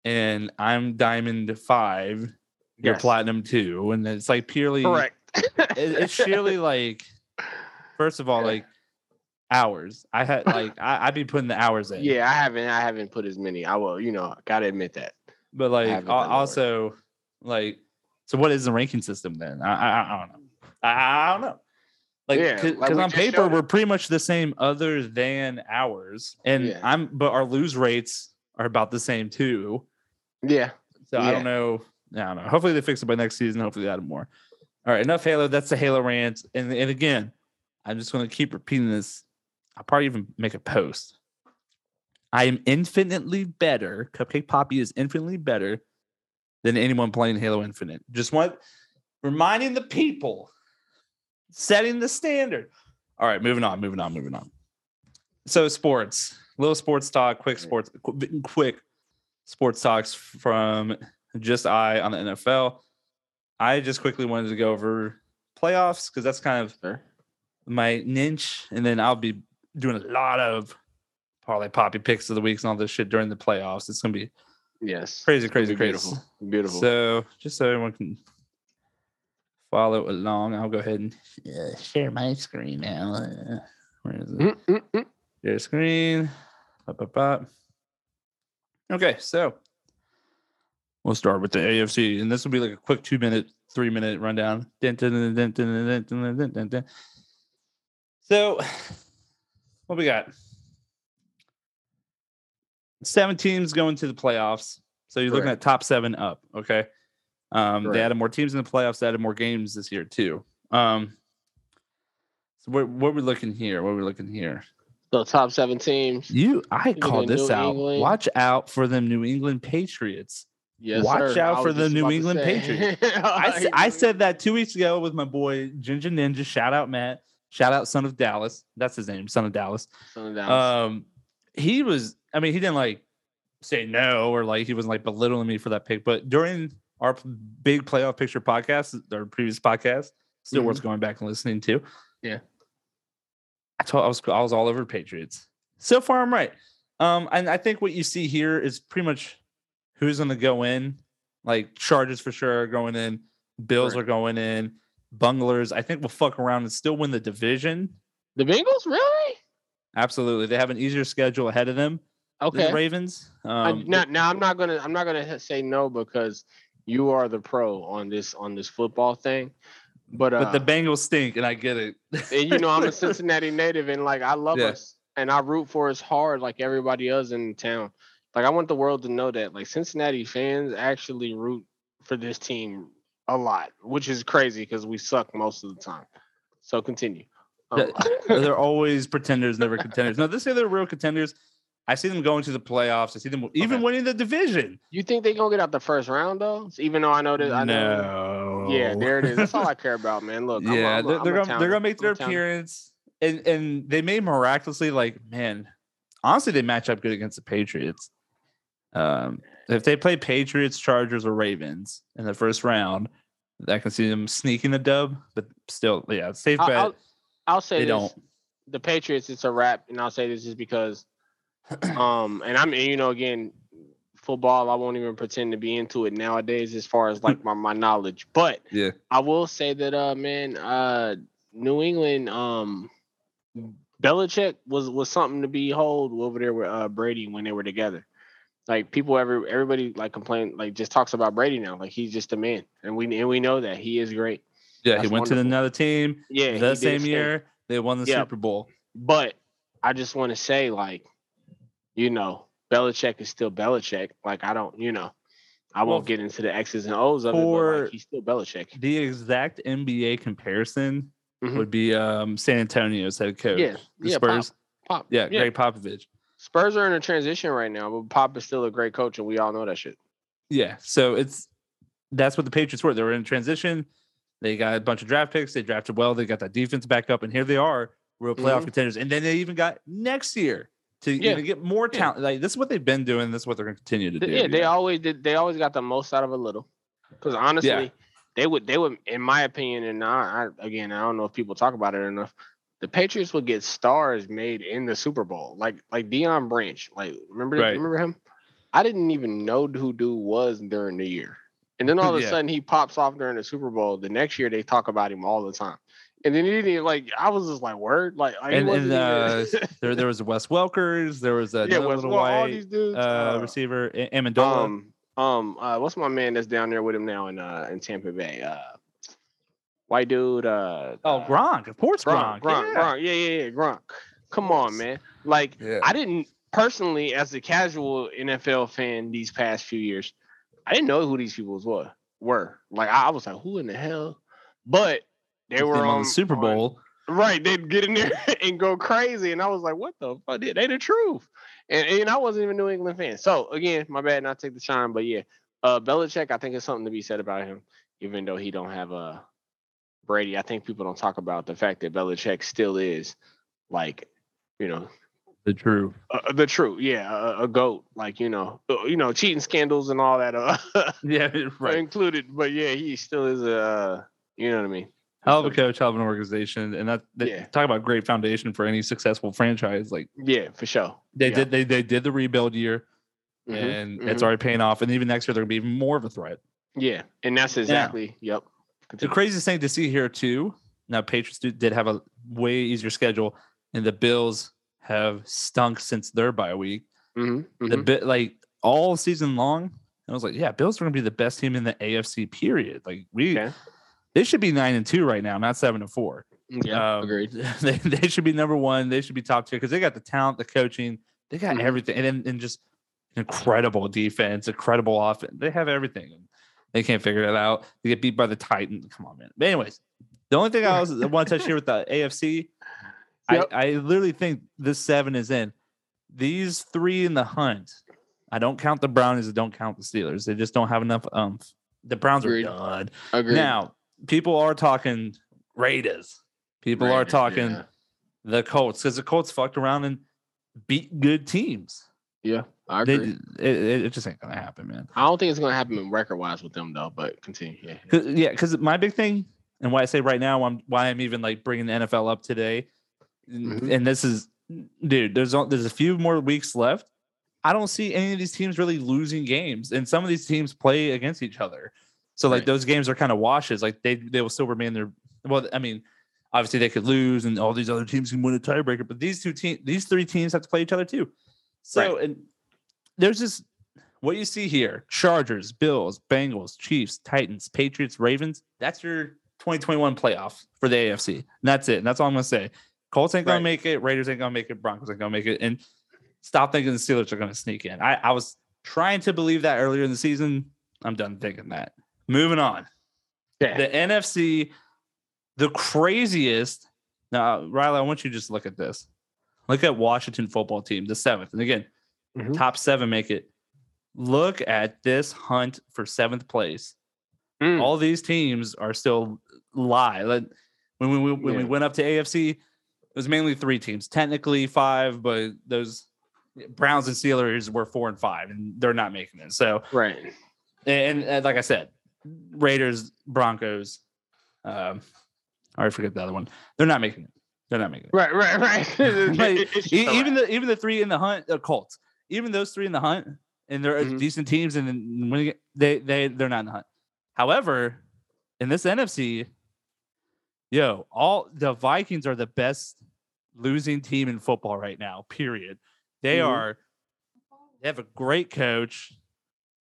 and I'm diamond five, you're platinum two, and it's like purely Correct. it- it's surely like first of all Yeah. like hours. I had like I, I'd be putting the hours in. yeah, I haven't. I haven't put as many. I will. You know, gotta admit that. But like haven't al- done the work. also like so what is the ranking system then? I I, I don't know. I, I don't know. Like Yeah, because like on paper we're pretty much the same other than ours. And Yeah. I'm but our lose rates are about the same too. Yeah. So I don't know. I don't know. Hopefully they fix it by next season. Hopefully they add more. All right, enough Halo. That's the Halo rant. And and again, I'm just gonna keep repeating this. I'll probably even make a post. I am infinitely better. Cupcake Poppy is infinitely better than anyone playing Halo Infinite. Just want reminding the people, setting the standard. All right, moving on, moving on, moving on. So sports, little sports talk, quick sports, quick sports talks from just I on the NFL. I just quickly wanted to go over playoffs because that's kind of Sure. my niche, and then I'll be doing a lot of parlay poppy picks of the weeks and all this shit during the playoffs. It's gonna be Yes. crazy, crazy, be crazy. Beautiful. Beautiful. So just so everyone can follow along, I'll go ahead and uh, share my screen now. Uh, where is it? Mm-hmm. Screen. Pop pop pop. Okay, so we'll start with the AFC, and this will be like a quick two minute, three minute rundown. So, what we got? Seven teams going to the playoffs. So you're Correct. looking at top seven up. Okay. Um, they added more teams in the playoffs. They added more games this year too. Um, so what what we looking here? What are we looking here? The top seven teams. You, I looking called this New out. England. Watch out for them New England Patriots. Yes, Watch sir. out for the New England. Patriots. I said that two weeks ago with my boy Ginger Ninja. Shout out Matt. Shout out Son of Dallas. That's his name, Son of Dallas. Son of Dallas. Um, he was. I mean, he didn't like say no or like he wasn't like belittling me for that pick. But during our big playoff picture podcast, our previous podcast, still worth going back and listening to. Yeah. I told I was I was all over Patriots. So far, I'm right. Um, and I think what you see here is pretty much who's going to go in. Like Chargers for sure are going in. Bills Right. are going in. Bunglers, I think we'll fuck around and still win the division. the Bengals, really? Absolutely, they have an easier schedule ahead of them Okay. the Ravens. I- Um, now, now I'm not gonna I'm not gonna say no because you are the pro on this on this football thing. But uh, but the Bengals stink, and I get it. and you know I'm a Cincinnati native and like I love Yeah. us and I root for us hard like everybody else in town. Like I want the world to know that like Cincinnati fans actually root for this team a lot, which is crazy because we suck most of the time. So continue. Um, They're always pretenders, never contenders. No, this year they're real contenders. I see them going to the playoffs. I see them even Okay. winning the division. you think they're gonna get out the first round though? Even though I know that I know no. Yeah, there it is. That's all I care about, man. Look, I'm yeah, I'm they're, I'm they're gonna they're gonna make I'm their appearance, and and they may miraculously like man. Honestly, they match up good against the Patriots. Um, if they play Patriots, Chargers, or Ravens in the first round, I can see them sneaking a dub. But still, yeah, safe I'll, bet. I'll, I'll say they this. don't. The Patriots, it's a wrap, and I'll say this is because, um, and I'm, you know, again, football. I won't even pretend to be into it nowadays, as far as like my, my knowledge. But Yeah. I will say that, uh, man, uh, New England, um, Belichick was was something to behold over there with uh Brady when they were together. Like people, every everybody like complain, like just talks about Brady now. Like he's just a man, and we and we know that he is great. Yeah, he That's went to another team. Yeah, he the did same year they won the Yeah. Super Bowl. But I just want to say, like, you know, Belichick is still Belichick. Like, I don't, you know, I won't get into the X's and O's of it, but like, he's still Belichick. The exact NBA comparison Mhm. would be um, San Antonio's head coach. Yeah, the yeah, Pop, Spurs. Pop. Yeah, yeah. Gregg Popovich. Spurs are in a transition right now, but Pop is still a great coach, and we all know that shit. Yeah, so it's that's what the Patriots were. They were in transition. They got a bunch of draft picks. They drafted well. They got that defense back up, and here they are, real playoff Mhm. contenders. And then they even got next year to Yeah. even get more Yeah. talent. Like this is what they've been doing. This is what they're going to continue to do. yeah, they always did. They always got the most out of a little. Because honestly, they would. They would, in my opinion, and I, I again, I don't know if people talk about it enough. The Patriots would get stars made in the Super Bowl, like like Deion Branch. Like remember Right. remember him? I didn't even know who dude was during the year, and then all of a Yeah. sudden he pops off during the Super Bowl. The next year they talk about him all the time, and then he didn't even, like I was just like word like, he And- and, wasn't there, there was Wes Welkers. There was a yeah, Wes little Wel- all white these dudes. uh, uh, receiver, Amendola. um, um, uh, what's my man that's down there with him now in uh in Tampa Bay? Uh, white dude. Uh, oh, uh, Gronk, of course, Gronk, Gronk. Gronk, yeah. Gronk. Yeah, yeah, yeah, Gronk. Come on, man. Like, Yeah. I didn't personally, as a casual NFL fan, these past few years, I didn't know who these people was were. Were like, I, I was like, who in the hell? But they were on on the Super on- Bowl. Right, they'd get in there and go crazy, and I was like, "What the fuck? They they the truth." And, and I wasn't even a New England fan. So again, my bad, not take the shine, but yeah, uh, Belichick, I think it's something to be said about him, even though he don't have a Brady. I think people don't talk about the fact that Belichick still is like, you know, The true. uh, the truth. Yeah, a, a goat. Like you know, uh, you know, cheating scandals and all that uh, Yeah, right. included. But yeah, he still is a, uh, you know what I mean. Hell of a coach, hell of an organization, and that, that Yeah. talk about great foundation for any successful franchise. Like Yeah, for sure. they Yeah. did, they they did the rebuild year, Mhm, and mhm. it's already paying off. And even next year, they're gonna be even more of a threat. Yeah, and that's exactly. Yep. The craziest thing to see here too. Now, Patriots did, did have a way easier schedule, and the Bills have stunk since their bye week. Mhm, The mhm. bit like all season long, I was like, yeah, Bills are gonna be the best team in the AFC. Period. Like we, Okay. They should be nine and two right now, not seven and four. Yeah, Um, agreed. They, they should be number one. They should be top tier because they got the talent, the coaching, they got Mhm. everything, and then and just incredible defense, incredible offense. They have everything. They can't figure it out. They get beat by the Titans. Come on, man. But anyways, the only thing I was I want to touch here with the AFC, Yep. I, I literally think this seven is in. These three in the hunt. I don't count the Brownies. I don't count the Steelers. They just don't have enough umph. The Browns Agreed. are done. Agreed. Now, people are talking Raiders. People are talking yeah. the Colts because the Colts fucked around and beat good teams. Yeah, I agree. it, it, it just ain't gonna happen, man. I don't think it's gonna happen record wise with them though. But continue. Yeah. Cause, yeah, because my big thing and why I say right now, I'm why I'm even like bringing the NFL up today, Mhm. and this is, dude. There's there's a few more weeks left. I don't see any of these teams really losing games, and some of these teams play against each other. So like Right. those games are kind of washes. Like they they will still remain their. Well, I mean, obviously they could lose, and all these other teams can win a tiebreaker. But these two teams, these three teams have to play each other too. So and there's just what you see here: Chargers, Bills, Bengals, Chiefs, Titans, Patriots, Ravens. That's your 2021 playoff for the AFC. And that's it. And that's all I'm gonna say. Colts ain't gonna Right. make it. Raiders ain't gonna make it. Broncos ain't gonna make it. And stop thinking the Steelers are gonna sneak in. I, I was trying to believe that earlier in the season. I'm done thinking that. Moving on. Yeah. The NFC, the craziest. Now, Rylo, I want you to just look at this. Look at Washington football team, the seventh. And again, Mhm. top seven make it. Look at this hunt for seventh place. Mm. All these teams are still live. Like, when we when we went up to AFC, it was mainly three teams. Technically five, but those Browns and Steelers were four and five, and they're not making it. So Right. and, and like I said, Raiders, Broncos, um, I already forget the other one. They're not making it. They're not making it. Right. Right. Right. Even the even the three in the hunt, the Colts, even those three in the hunt, and they're Mhm. decent teams, and when get- they they they're not in the hunt. However, in this NFC, yo, all the Vikings are the best losing team in football right now. Period. They Mhm. are. They have a great coach.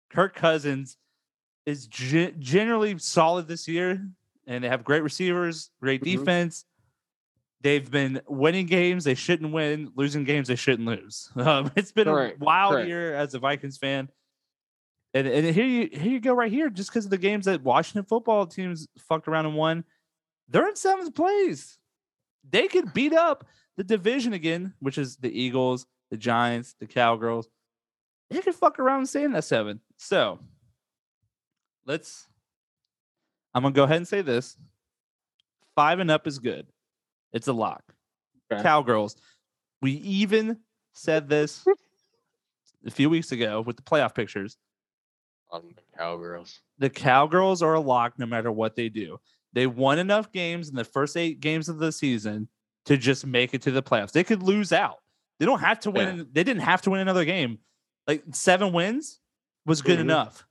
Kirk Cousins is ge- generally solid this year, and they have great receivers, great Mhm. defense. They've been winning games they shouldn't win, losing games they shouldn't lose. Um, it's been Correct, a wild correct. year as a Vikings fan. And, and here you here you go right here, just because of the games that Washington football teams fucked around and won, they're in seventh place. They could beat up the division again, which is the Eagles, the Giants, the Cowgirls. They could fuck around and stay in that seven. So let's. I'm gonna go ahead and say this: five and up is good. It's a lock. Okay. Cowgirls. We even said this a few weeks ago with the playoff pictures. On the Cowgirls. The Cowgirls are a lock no matter what they do. They won enough games in the first eight games of the season to just make it to the playoffs. They could lose out. They don't have to win. They didn't have to win another game. Like seven wins was good Mhm. enough.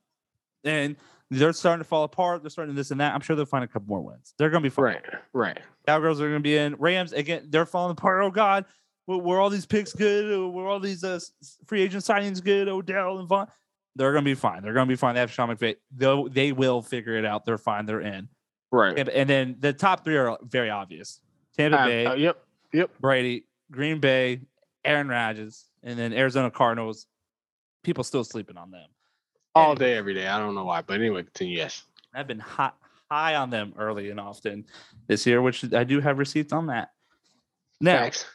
And they're starting to fall apart. They're starting this and that. I'm sure they'll find a couple more wins. They're going to be fine. Right. Right. Cowgirls are going to be in. Rams again. They're falling apart. Oh God, were, were all these picks good? Were all these uh, free agent signings good? Odell and Von. They're going to be fine. They're going to be fine. They have Sean McVay. Though they will figure it out. They're fine. They're in. Right. And, and then the top three are very obvious. Tampa Uh, Bay, uh, yep. Yep. Brady, Green Bay, Aaron Rodgers, and then Arizona Cardinals. People still sleeping on them. All day, every day. I don't know why, but anyway, continue. Yes. I've been high, high on them early and often this year, which I do have receipts on that. Now, Facts.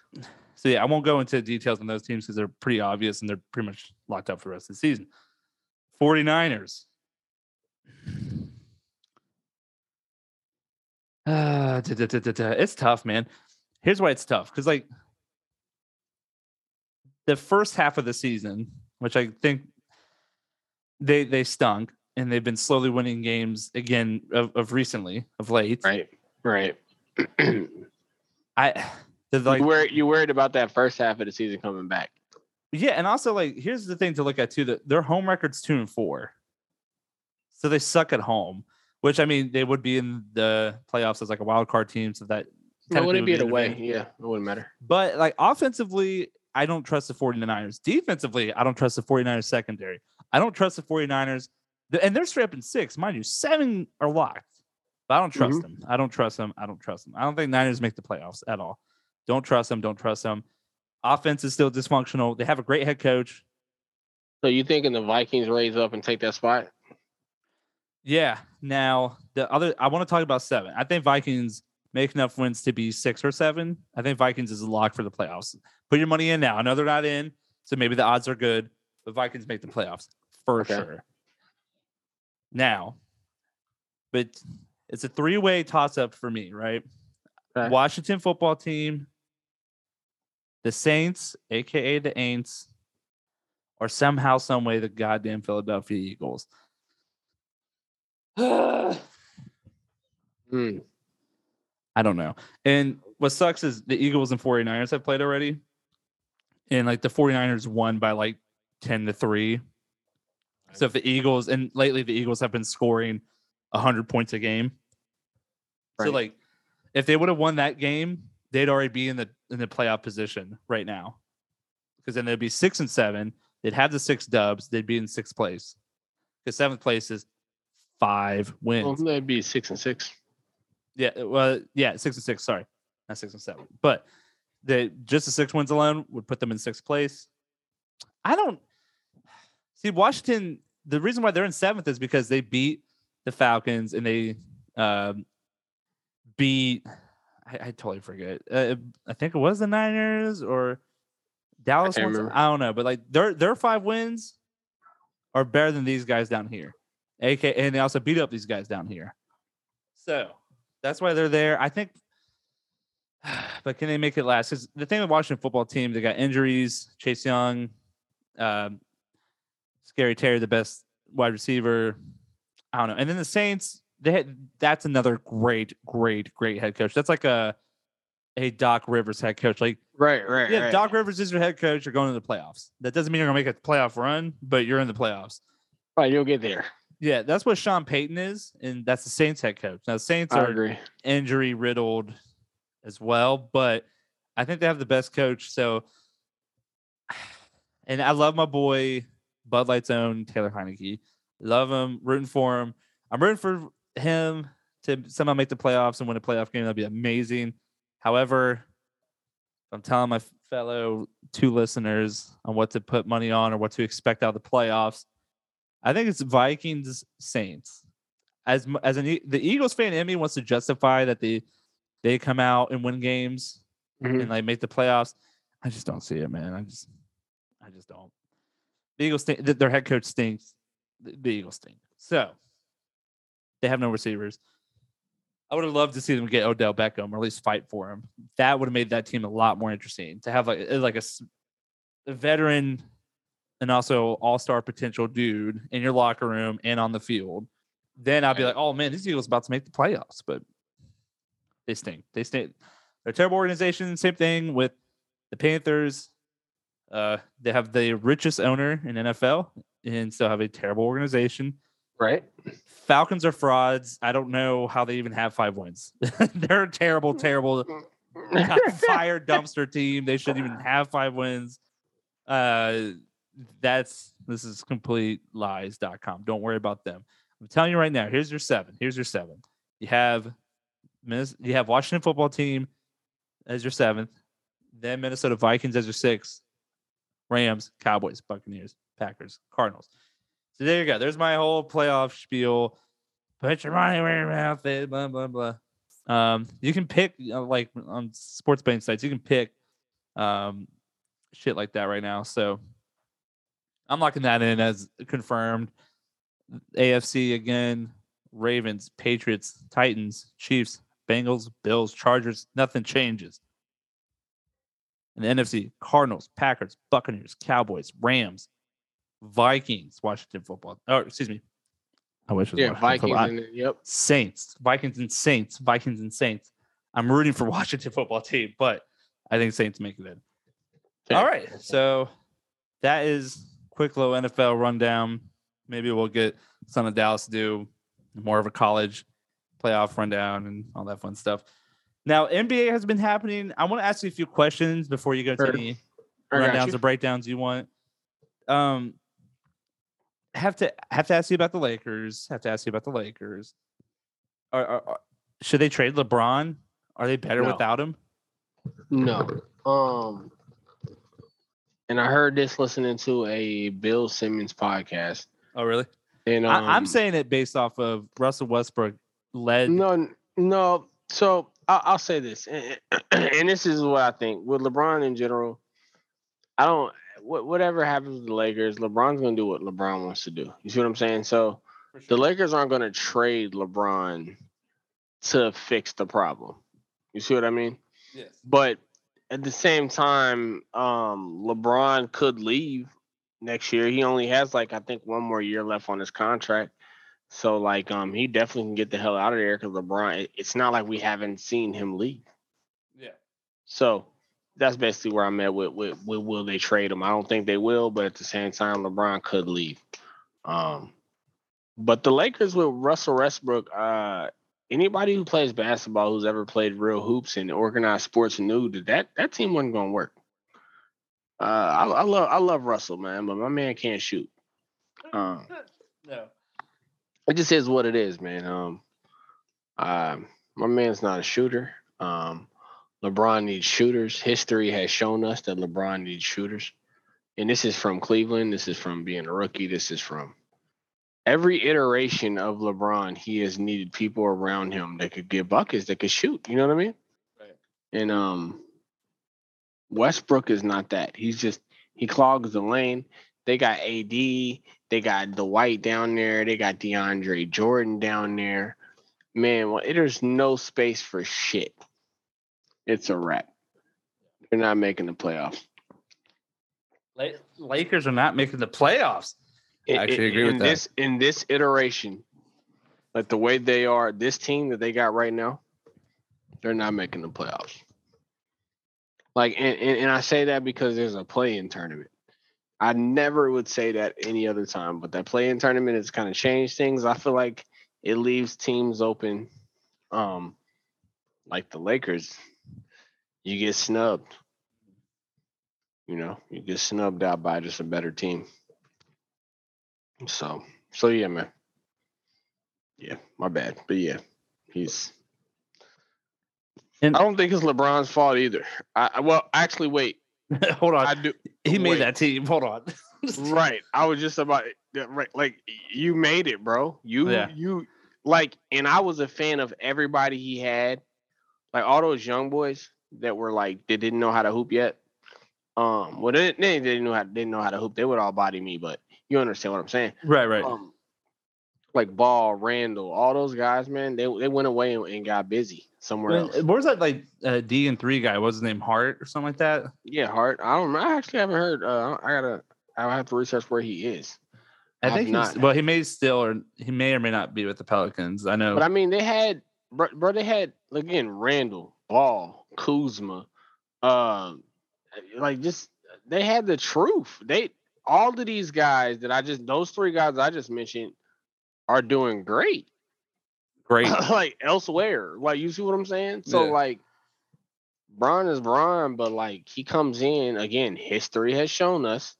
So yeah, I won't go into details on those teams because they're pretty obvious and they're pretty much locked up for the rest of the season. 49ers. Uh, da, da, da. It's tough, man. Here's why it's tough. Because like the first half of the season, which I think they they stunk and they've been slowly winning games again of, of recently, of late. Right. Right. I like worried you worried about that first half of the season coming back. Yeah, and also like here's the thing to look at too: that their home record's two and four, so they suck at home. Which I mean, they would be in the playoffs as like a wild card team, so that No, wouldn't be it an away. Yeah, it wouldn't matter. But like offensively, I don't trust the 49ers. Defensively, I don't trust the 49ers secondary. I don't trust the 49ers. And they're straight up in six, mind you. Seven are locked. But I don't trust mm-hmm. them. I don't trust them. I don't trust them. I don't think Niners make the playoffs at all. Don't trust them. Don't trust them. Offense is still dysfunctional. They have a great head coach. So you thinking the Vikings raise up and take that spot? Yeah. Now the other I want to talk about seven. I think Vikings make enough wins to be six or seven. I think Vikings is a lock for the playoffs. Put your money in now. I know they're not in, so maybe the odds are good, but Vikings make the playoffs for Okay. sure. Now, but it's a three-way toss-up for me, right? Okay. Washington football team, the Saints, aka the Aints, or somehow, some way the goddamn Philadelphia Eagles. Hmm. I don't know. And what sucks is the Eagles and 49ers have played already. And like the 49ers won by like 10 to 3. So if the Eagles and lately the Eagles have been scoring 100 points a game. So like if they would have won that game, they'd already be in the in the playoff position right now. Because then they'd be 6 and 7. They'd have the 6 dubs, they'd be in 6th place. Cuz 7th place is 5 wins. Well, that'd be six and six. Yeah, well, yeah, six and six. Sorry, not six and seven. But the just the six wins alone would put them in sixth place. I don't see Washington. The reason why they're in seventh is because they beat the Falcons and they um, beat. I, I totally forget. Uh, I think it was the Niners or Dallas. can't. I don't know, but like their their five wins are better than these guys down here. AK, and they also beat up these guys down here. So that's why they're there. I think, but can they make it last? Because the thing with Washington football team, they got injuries. Chase Young, um, Scary Terry, the best wide receiver. I don't know. And then the Saints, they had, that's another great, great, great head coach. That's like a a Doc Rivers head coach. Like, Right, right, yeah, right. Doc Rivers is your head coach. You're going to the playoffs. That doesn't mean you're gonna make a playoff run, but you're in the playoffs. right, you'll get there. Yeah, that's what Sean Payton is, and that's the Saints head coach. Now, the Saints I are injury riddled as well, but I think they have the best coach. So, and I love my boy Bud Light's own Taylor Heinicke. Love him, rooting for him. I'm rooting for him to somehow make the playoffs and win a playoff game. That'd be amazing. However, I'm telling my fellow two listeners on what to put money on or what to expect out of the playoffs. I think it's Vikings Saints. As as an the Eagles fan in me wants to justify that they they come out and win games Mhm. and like make the playoffs. I just don't see it, man. I just I just don't. The Eagles stink. Their head coach stinks. The, Eagles stink. So they have no receivers. I would have loved to see them get Odell Beckham or at least fight for him. That would have made that team a lot more interesting to have like uh, like a, a veteran and also all star potential dude in your locker room and on the field. Then I'd be like, oh man, these Eagles about to make the playoffs, but they stink. They stink. They're a terrible organization. Same thing with the Panthers. Uh, they have the richest owner in NFL and still have a terrible organization. Right. Falcons are frauds. I don't know how they even have five wins. They're a terrible, terrible fire dumpster team. They shouldn't even have five wins. Uh, that's this is complete lies.com. Don't worry about them. I'm telling you right now. Here's your seven. Here's your seven. You have you have Washington football team as your seventh, then Minnesota Vikings as your sixth, Rams, Cowboys, Buccaneers, Packers, Cardinals. So there you go. There's my whole playoff spiel. Put your money where your mouth is. Blah blah blah. Um, you can pick like on sports betting sites. You can pick um shit like that right now. So I'm locking that in as confirmed. AFC again. Ravens, Patriots, Titans, Chiefs, Bengals, Bills, Chargers. Nothing changes. And the NFC, Cardinals, Packers, Buccaneers, Cowboys, Rams, Vikings, Washington football. Oh, excuse me. I wish it was yeah, Washington Vikings. And, yep. Saints, Vikings and Saints, Vikings and Saints. I'm rooting for Washington football team, but I think Saints make it in. All right. So that is quick little NFL rundown. Maybe we'll get Son of Dallas to do more of a college playoff rundown and all that fun stuff. Now, NBA has been happening. I want to ask you a few questions before you go to Sure. any I rundowns or breakdowns you want. Um, have to have to ask you about the Lakers. Have to ask you about the Lakers. Are, are, are- should they trade LeBron? Are they better No. without him? No. Um. and I heard this listening to a Bill Simmons podcast. Oh, really? And um, I, I'm saying it based off of Russell Westbrook led. no, no. So I'll, I'll say this, and, and this is what I think with LeBron in general. I don't. wha- Whatever happens with the Lakers, LeBron's gonna do what LeBron wants to do. You see what I'm saying? So the Lakers aren't gonna trade LeBron to fix the problem. You see what I mean? Yes. But at the same time, um, LeBron could leave next year. He only has like I think one more year left on his contract. So like um he definitely can get the hell out of there because LeBron it's not like we haven't seen him leave. Yeah. So that's basically where I'm at with, with with will they trade him? I don't think they will, but at the same time, LeBron could leave. Um but the Lakers with Russell Westbrook, uh anybody who plays basketball who's ever played real hoops and organized sports knew that that, that team wasn't gonna work. Uh I, I love I love Russell, man, but my man can't shoot. Um No. It just is what it is, man. Um, um, my man's not a shooter. Um, LeBron needs shooters. History has shown us that LeBron needs shooters, and this is from Cleveland. This is from being a rookie. This is from every iteration of LeBron. He has needed people around him that could get buckets, that could shoot. You know what I mean? Right. And um, Westbrook is not that. He's just he clogs the lane. They got AD. They got Dwight down there. They got DeAndre Jordan down there. Man, well, there's no space for shit. It's a wrap. They're not making the playoffs. Lakers are not making the playoffs. I In- actually in- agree with that. This in this iteration, like the way they are, this team that they got right now, they're not making the playoffs. Like, and, and, and I say that because there's a play-in tournament. I never would say that any other time, but that play-in tournament has kind of changed things. I feel like it leaves teams open. Um, like the Lakers, you get snubbed. You know, you get snubbed out by just a better team. So, so yeah, man. Yeah, my bad, but yeah, he's. And- I don't think it's LeBron's fault either. I I- well, actually, wait. Hold on. I do. He made wait. that team. Hold on. right. I was just about right. Like you made it, bro. You Yeah. you like, and I was a fan of everybody he had, like all those young boys that were like they didn't know how to hoop yet. Um, well, they, they didn't know how didn't know how to hoop. They would all body me, but you understand what I'm saying. right, right. Um, like Ball, Randle, all those guys, man, they they went away and, and got busy somewhere else. Was that like uh, D and three guy? What was his name Hart or something like that? Yeah, Hart. I don't. I actually haven't heard. Uh, I gotta. I have to research where he is. I I've think he's not. well. He may still or he may or may not be with the Pelicans. I know. But I mean, they had, bro, bro they had again Randle, Ball, Kuzma, um, like just they had the truth. They all of these guys that I just those three guys I just mentioned are doing great. Great. like elsewhere, like you see what I'm saying? So Yeah. like, Bron is Bron, but like he comes in again. History has shown us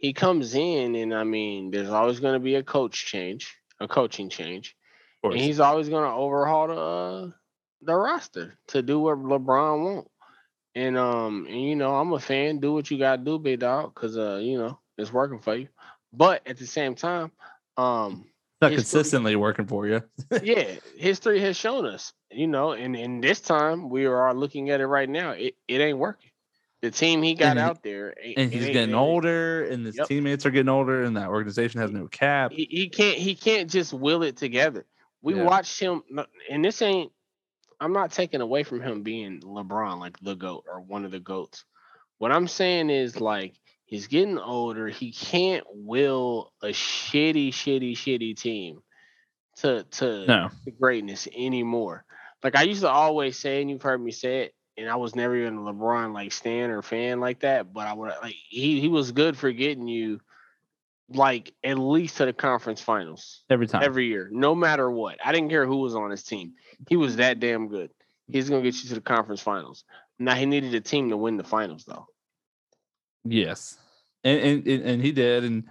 he comes in, and I mean, there's always going to be a coach change, a coaching change. And he's always going to overhaul the uh, the roster to do what LeBron want. And um, and you know, I'm a fan. Do what you gotta do, big dog, because uh, you know, it's working for you. But at the same time, um, not consistently working for you. yeah, history has shown us, you know, and and this time we are looking at it right now. It it ain't working. The team he got And out there, ain't- And he's getting older, and his Yep. teammates are getting older, and that organization has no cap. he, he can't he can't just will it together. We Yeah. watched him, and this ain't. I'm not taking away from him being LeBron, like the goat or one of the goats. What I'm saying is like he's getting older. He can't will a shitty, shitty, shitty team to to No, to greatness anymore. Like I used to always say, and you've heard me say it, and I was never even a LeBron like stan or fan like that. But I would like he he was good for getting you like at least to the conference finals every time. every year, no matter what. I didn't care who was on his team. He was that damn good. He's gonna get you to the conference finals. Now he needed a team to win the finals though, yes, and and, and he did, and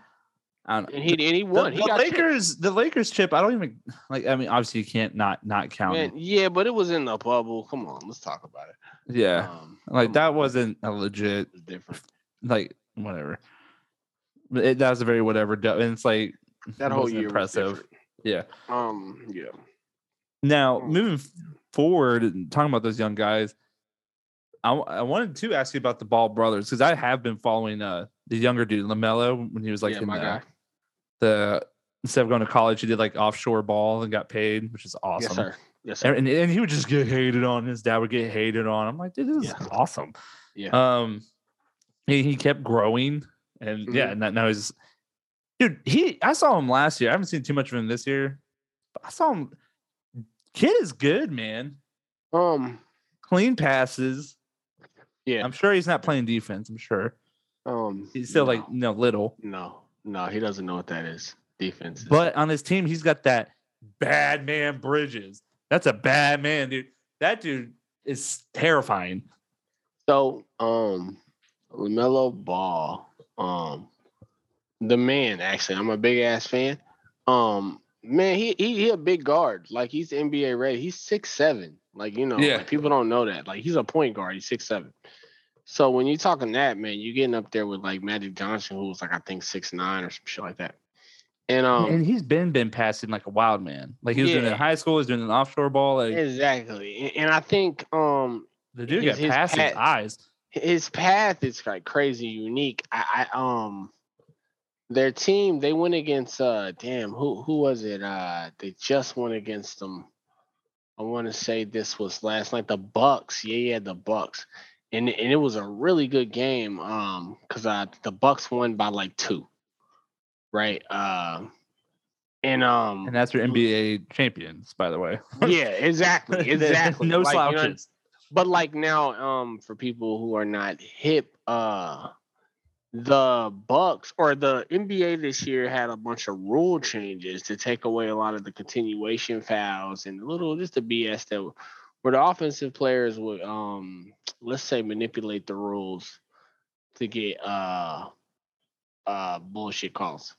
I don't and he and he The, won. he the got chipped. Lakers, the Lakers chip. I don't even like. I mean, obviously, you can't not not count. Man, it. yeah, but it was in the bubble. Come on, let's talk about it. Yeah, Um, like that on, wasn't a legit. it was different. Like whatever. It, that was a very whatever. And it's like That whole year impressive. was. Yeah. Um, yeah. Now, Mm. moving forward, and talking about those young guys, I, I wanted to ask you about the Ball brothers because I have been following uh the younger dude Lamelo when he was like yeah, in the, the instead of going to college, he did like offshore ball and got paid, which is awesome. Yes, sir. Yes, sir. And, and he would just get hated on. His dad would get hated on. I'm like, dude, this is Yeah. awesome. Yeah. Um, he, he kept growing, and Mm-hmm. yeah, and now he's, dude. He, I saw him last year. I haven't seen too much of him this year, but I saw him. Kid is good, man. Um, Clean passes. Yeah. I'm sure he's not playing defense. I'm sure Um, he's still like no, know little, no, no, he doesn't know what that is. Defense. is- but on his team, he's got that bad man Bridges. That's a bad man, dude. That dude is terrifying. So, um, Lamelo Ball, um, the man. Actually, I'm a big ass fan. Um, man, he he he a big guard. Like he's NBA ready. He's six seven. Like you know, Yeah. like, people don't know that. Like he's a point guard. He's six seven. So when you're talking that, man, you're getting up there with like Magic Johnson, who was like I think six nine or some shit like that. And um, and he's been been passing like a wild man. Like he was doing it in high school, he's doing an offshore ball. Like exactly. And- I think um the dude his- got his past his eyes. his path is like crazy unique. I, I um their team they went against uh damn who who was it? Uh they just went against them. I want to say this was last night. The Bucks. Yeah, yeah, the Bucks. And and it was a really good game. Um, because uh the Bucks won by like two. Right. Uh and um And that's your NBA champions, by the way. yeah, exactly. Exactly. no Like, you know, slouches. but like now um for people who are not hip uh the bucks or the nba this year had a bunch of rule changes to take away a lot of the continuation fouls and a little just the bs that where the offensive players would um let's say manipulate the rules to get uh uh bullshit calls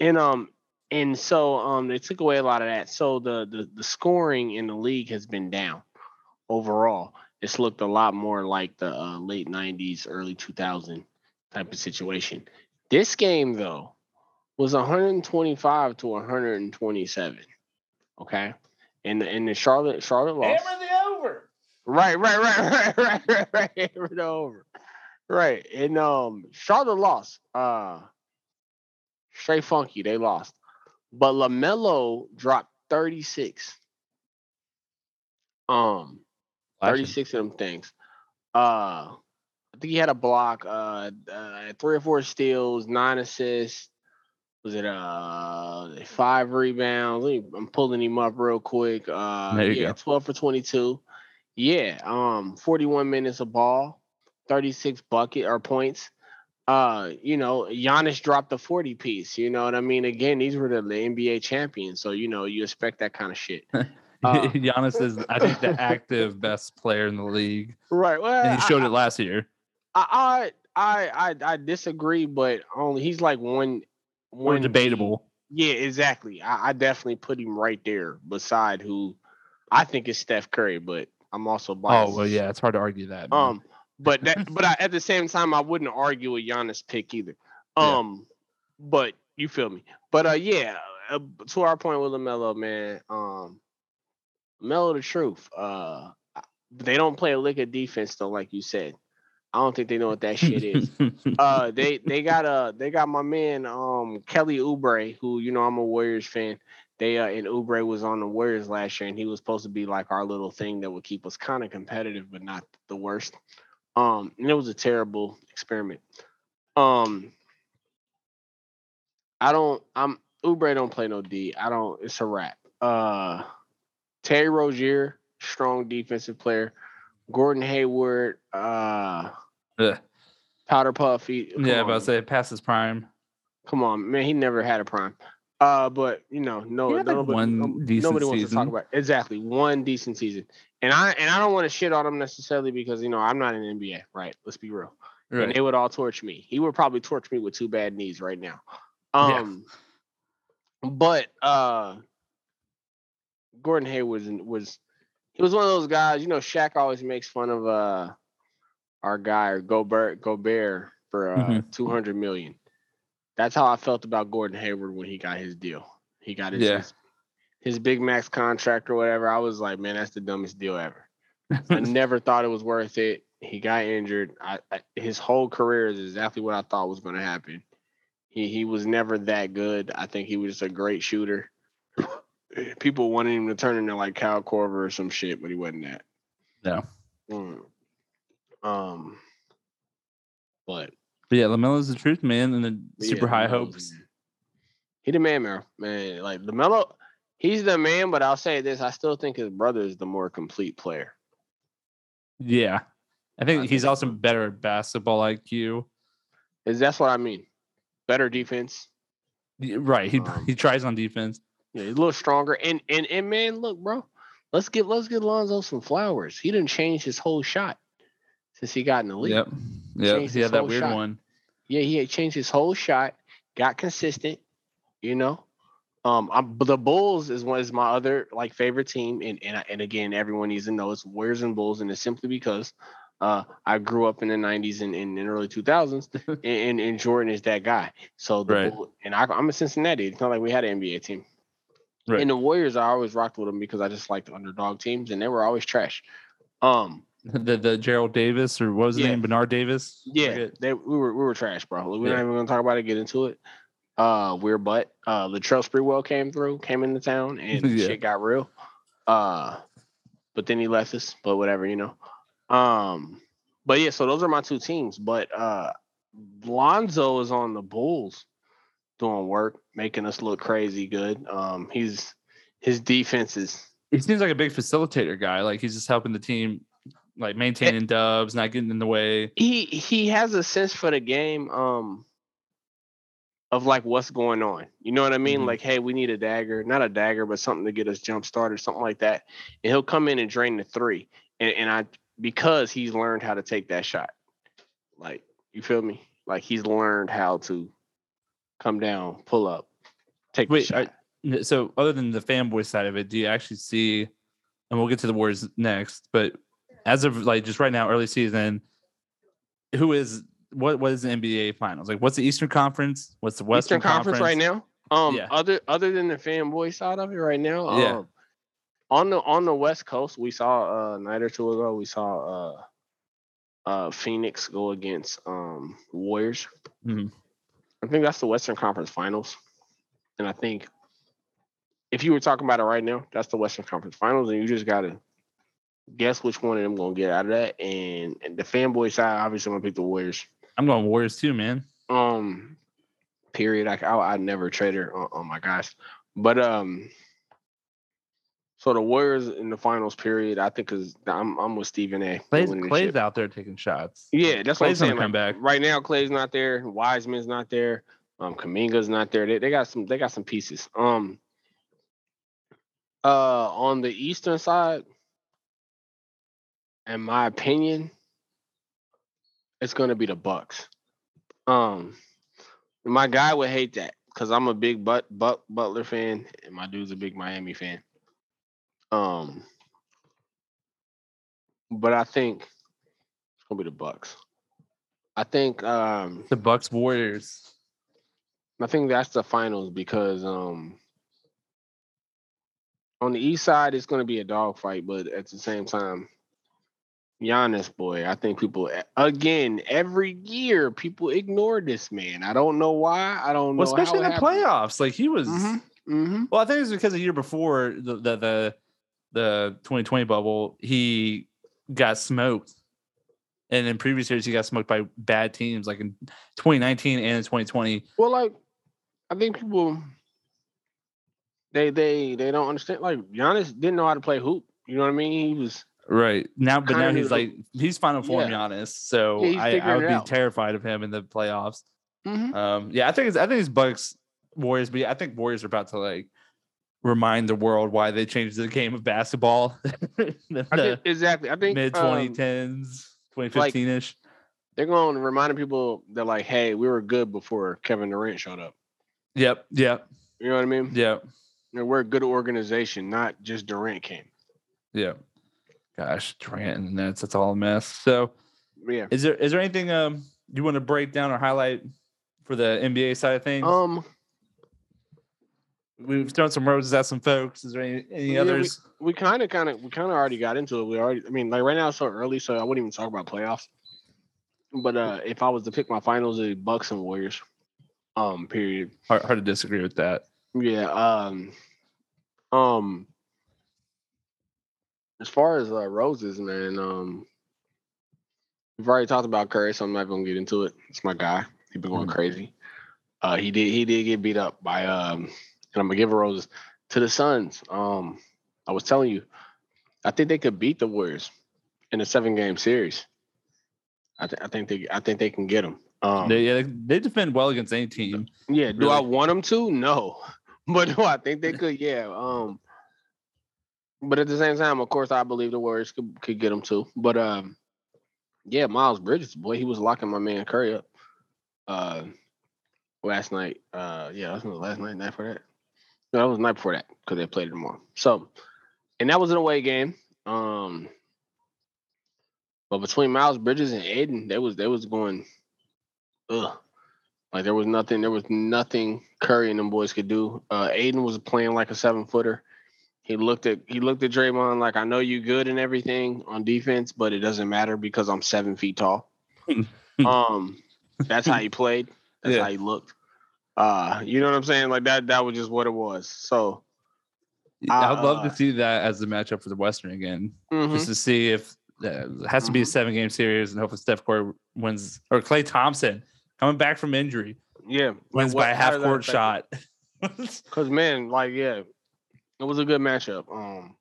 and um and so um they took away a lot of that so the the, the scoring in the league has been down overall. It's looked a lot more like the uh, late 90s, early 2000 type of situation. This game, though, was 125 to 127. Okay. And the, and the Charlotte Charlotte lost. Right, right, right, right, right, right, right. It over. Right. And um Charlotte lost. Uh straight funky, they lost. But LaMelo dropped 36. Um 36 of them things. Uh I think he had a block, uh, uh three or four steals, nine assists. Was it uh five rebounds? Let me- I'm pulling him up real quick. Uh There you yeah, go. 12 for 22. Yeah, um 41 minutes of ball, 36 bucket or points. Uh, you know, Giannis dropped the 40 piece. You know what I mean? Again, these were the, the NBA champions, so you know you expect that kind of shit. Uh, Giannis is, I think, the active best player in the league, Right. Well, and he showed I, it last year. I, I I I disagree, but only he's like one More one debatable. Yeah, exactly. I, I definitely put him right there beside who I think is Steph Curry, but I'm also biased. Oh well, yeah, it's hard to argue that. man. Um, but that but I, at the same time, I wouldn't argue a Giannis pick either. Yeah. Um, but you feel me? But uh, yeah. Uh, to our point with Lamelo, man. Um, Melo, the truth. Uh, they don't play a lick of defense though, like you said. I don't think they know what that shit is. uh they they got uh they got my man um Kelly Oubre who you know I'm a Warriors fan. They uh and Oubre was on the Warriors last year and he was supposed to be like our little thing that would keep us kind of competitive but not the worst. Um and it was a terrible experiment. Um I don't I'm Oubre don't play no D. I don't it's a wrap. Uh Terry Rozier, strong defensive player. Gordon Hayward, uh Ugh. Powder Puff. He, yeah, on. but I say past his prime. Come on, man. He never had a prime. Uh, but you know, no, nobody, one no- decent nobody wants to talk about it. exactly one decent season. And I and I don't want to shit on him necessarily because you know I'm not in the NBA, right? Let's be real. And Right. they would all torch me. He would probably torch me with two bad knees right now. Yeah. Um, but uh, Gordon Hayward was was he was one of those guys. You know, Shaq always makes fun of uh our guy or Gobert Gobert for uh, 200 million. That's how I felt about Gordon Hayward when he got his deal. He got his, Yeah. his his big max contract or whatever. I was like, man, that's the dumbest deal ever. I never thought it was worth it. He got injured. I, I his whole career is exactly what I thought was going to happen. He he was never that good. I think he was just a great shooter. People wanted him to turn into like Kyle Korver or some shit, but he wasn't that. No. Mm. Um. But But yeah, Lamelo's the truth, man, and the but super yeah, high hopes. He the man, man. Man, like Lamelo, he's the man. But I'll say this: I still think his brother is the more complete player. Yeah. I think I he's think also better at basketball IQ. Is that's what I mean? Better defense. Y- Right. He Um, he tries on defense. Yeah, he's a little stronger. And and and man, look, bro, let's get let's get Lonzo some flowers. He didn't change his whole shot since he got in the league. Yep. Changed He had that weird shot. one. Yeah, he had changed his whole shot, got consistent, you know. Um, I'm, but the Bulls is one is my other like favorite team, and and I- and again, everyone needs to know it's Warriors and Bulls, and it's simply because uh I grew up in the '90s and, and in early 2000s, and, and and Jordan is that guy. So the Right. Bull, and I, I'm a Cincinnati. It's not like we had an NBA team. Right. And the Warriors, I always rocked with them because I just liked the underdog teams, and they were always trash. Um, The the Gerald Davis or what was his Yeah. name? Bernard Davis? yeah, they we were we were trash, bro. We're Yeah. not even gonna talk about it. Get into it. Uh, we're but uh, Latrell Sprewell came through, came into town, and Yeah. shit got real. Uh, but then he left us. But whatever, you know. Um, but yeah, so those are my two teams. But uh, Lonzo is on the Bulls, doing work, making us look crazy good. Um, he's his defense is He seems like a big facilitator guy. Like he's just helping the team like maintaining dubs, not getting in the way. he he has a sense for the game um of like what's going on you know what i mean Mhm. like hey we need a dagger not a dagger but something to get us jump started something like that and he'll come in and drain the three and, and i because he's learned how to take that shot like you feel me like he's learned how to come down pull up take Wait, the I- shot. N- So other than the fanboy side of it, do you actually see and we'll get to the Warriors next, but as of like just right now, early season, who is what what is the NBA finals? Like what's the Eastern Conference? What's the Western Eastern Conference, right now. Um, Yeah. other other than the fanboy side of it right now, um, Yeah. on the on the West Coast, we saw uh, a night or two ago, we saw uh, uh, Phoenix go against um Warriors. Mhm. I think that's the Western Conference Finals, and I think if you were talking about it right now, that's the Western Conference Finals, and you just gotta guess which one of them gonna get out of that. And, and the fanboy side, obviously, I'm gonna pick the Warriors. I'm going Warriors too, man. Um, period. I I, I never traded on, on my guys, but um, so the Warriors in the finals. Period. I think is I'm I'm with Stephen A. Klay's, Klay's out there taking shots. Yeah, that's what I'm saying. come like, back. right now. Klay's not there. Wiseman's not there. Um, Kuminga's not there. They, they got some. They got some pieces. Um. Uh, on the eastern side, in my opinion, it's gonna be the Bucks. Um, my guy would hate that because I'm a big but, but Butler fan, and my dude's a big Miami fan. Um, but I think it's gonna be the Bucks. I think um The Bucks Warriors. I think that's the finals because um on the east side it's gonna be a dogfight, but at the same time, Giannis boy, I think people again every year people ignore this man. I don't know why. I don't know. Well, especially in the playoffs. Like he was Mm-hmm. well, I think it's because the year before the the the, the 2020 bubble, he got smoked. And in previous years, he got smoked by bad teams, like in 2019 and in 2020. Well, like I think people they they they don't understand. Like Giannis didn't know how to play hoop. You know what I mean? He was Right now, but now he's like he's final form Yeah. Giannis, so Yeah, I, I would be terrified of him in the playoffs. Mhm. Um, yeah, I think it's I think it's Bucks Warriors, but I think Warriors are about to like remind the world why they changed the game of basketball in I think, exactly. I think mid um, 2010s, 2015 ish. they're going to remind people that like, hey, we were good before Kevin Durant showed up. Yep, yep, You know what I mean? yep, And We're a good organization, not just Durant came. yep. Gosh, Durant and the Nets, that's all a mess. So Yeah. is there is there anything um you want to break down or highlight for the NBA side of things? Um, We've thrown some roses at some folks. Is there any, any Yeah, others? we kind of, kind of, we kind of already got into it. We already, I mean, like right now it's so early, so I wouldn't even talk about playoffs. But uh if I was to pick my finals, it'd be Bucks and Warriors. Um, period. Hard, hard to disagree with that. Yeah. Um. Um. As far as uh, roses, man. Um. We've already talked about Curry, so I'm not gonna get into it. It's my guy. He's been going Mhm. crazy. Uh, he did. He did get beat up by um. And I'm gonna give a roses to the Suns. Um. I was telling you, I think they could beat the Warriors in a seven game series. I, th- I think they. I think they can get them. Um, They yeah, they defend well against any team. yeah, do I want them to? No. But do I think they could? Yeah. Um but at the same time, of course, I believe the Warriors could, could get them too. But um yeah, Miles Bridges, boy, he was locking my man Curry up uh last night. Uh yeah, that was last night, night for that. No, that was night before that, because they played it tomorrow. So and that was an away game. Um but between Miles Bridges and Ayton, they was they was going ugh. Like there was nothing, there was nothing Curry and them boys could do. Uh Ayton was playing like a seven footer. He looked at he looked at Draymond like I know you good and everything on defense, but it doesn't matter because I'm seven feet tall. um that's how he played. That's Yeah. how he looked. Uh, you know what I'm saying? Like that that was just what it was. So I'd love Uh, to see that as the matchup for the Western again, mhm. just to see if uh, it has to be a Mhm. seven game series and hopefully Steph Curry wins or Klay Thompson coming back from injury yeah. wins by a half court shot. Cause man, like yeah, it was a good matchup. Um,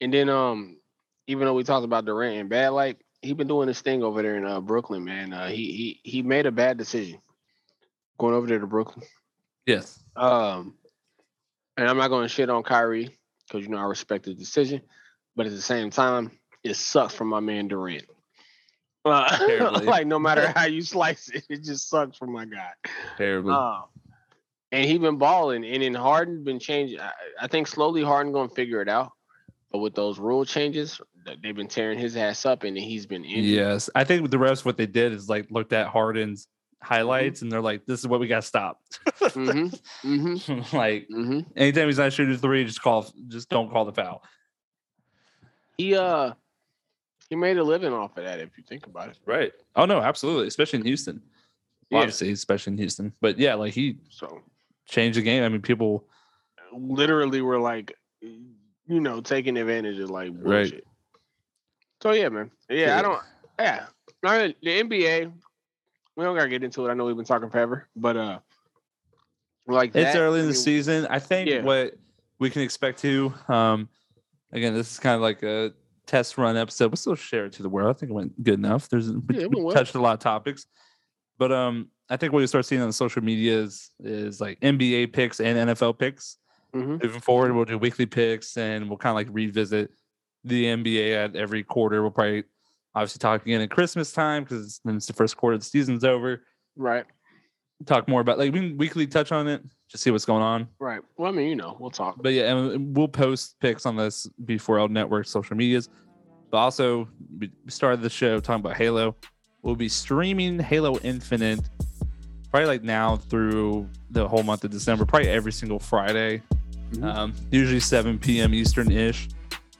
and then um, even though we talked about Durant and bad, like he been doing this thing over there in uh, Brooklyn, man. Uh, he he he made a bad decision going over there to Brooklyn. yes. Um, and I'm not going to shit on Kyrie because you know I respect the decision, but at the same time, it sucks for my man Durant. Uh, like no matter how you slice it, it just sucks for my guy. Terribly. Uh, and he been balling, and then Harden been changing. I, I think slowly Harden gonna figure it out, but with those rule changes, they've been tearing his ass up, and he's been injured. yes. I think with the rest, what they did is like looked at Harden's highlights and they're like, this is what we got to stop. Mm-hmm. Mm-hmm. like, Mm-hmm. anytime he's not shooting three, just call, just don't call the foul. He uh, he made a living off of that. If you think about it. Right. Oh, no, absolutely. Especially in Houston. Yeah. Obviously, especially in Houston. But yeah, like he So changed the game. I mean, people, literally, we're like, you know, taking advantage of like Right. bullshit. So yeah, man. Yeah, Yeah. I don't. Yeah, I the NBA. We don't gotta get into it. I know we've been talking forever, but uh, like it's that, early in I the mean, season. I think Yeah. what we can expect to, um, again, this is kind of like a test run episode. We'll still share it to the world. I think it went good enough. There's we, Yeah, we well. touched a lot of topics, but um, I think what you start seeing on social media is is like NBA picks and NFL picks. Mhm. Moving forward, we'll do weekly picks and we'll kind of like revisit the NBA at every quarter. We'll probably obviously talk again at Christmas time because then it's the first quarter of the season's over. Right, Talk more about like we can weekly touch on it, just see what's going on. right. Well, I mean, you know, we'll talk. But yeah, and we'll post pics on this B4L network social medias. But also, we started the show talking about Halo. We'll be streaming Halo Infinite probably like now through the whole month of December, probably every single Friday, Mhm. um, usually 7 p.m. Eastern ish.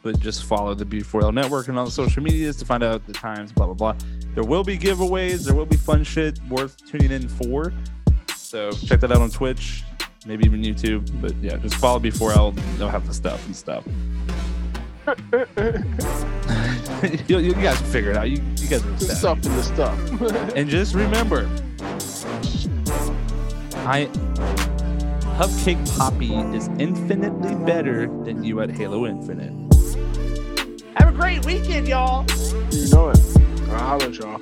But just follow the B4L network and all the social medias to find out the times, blah, blah, blah. There will be giveaways, there will be fun shit worth tuning in for. So check that out on Twitch, maybe even YouTube. But yeah, just follow B4L. They'll have the stuff and stuff. you, you guys can figure it out. You, you guys are stuff and the stuff. And just remember, I Cupcake Poppy is infinitely better than you at Halo Infinite. Have a great weekend, y'all. you know it. I'll holler at y'all.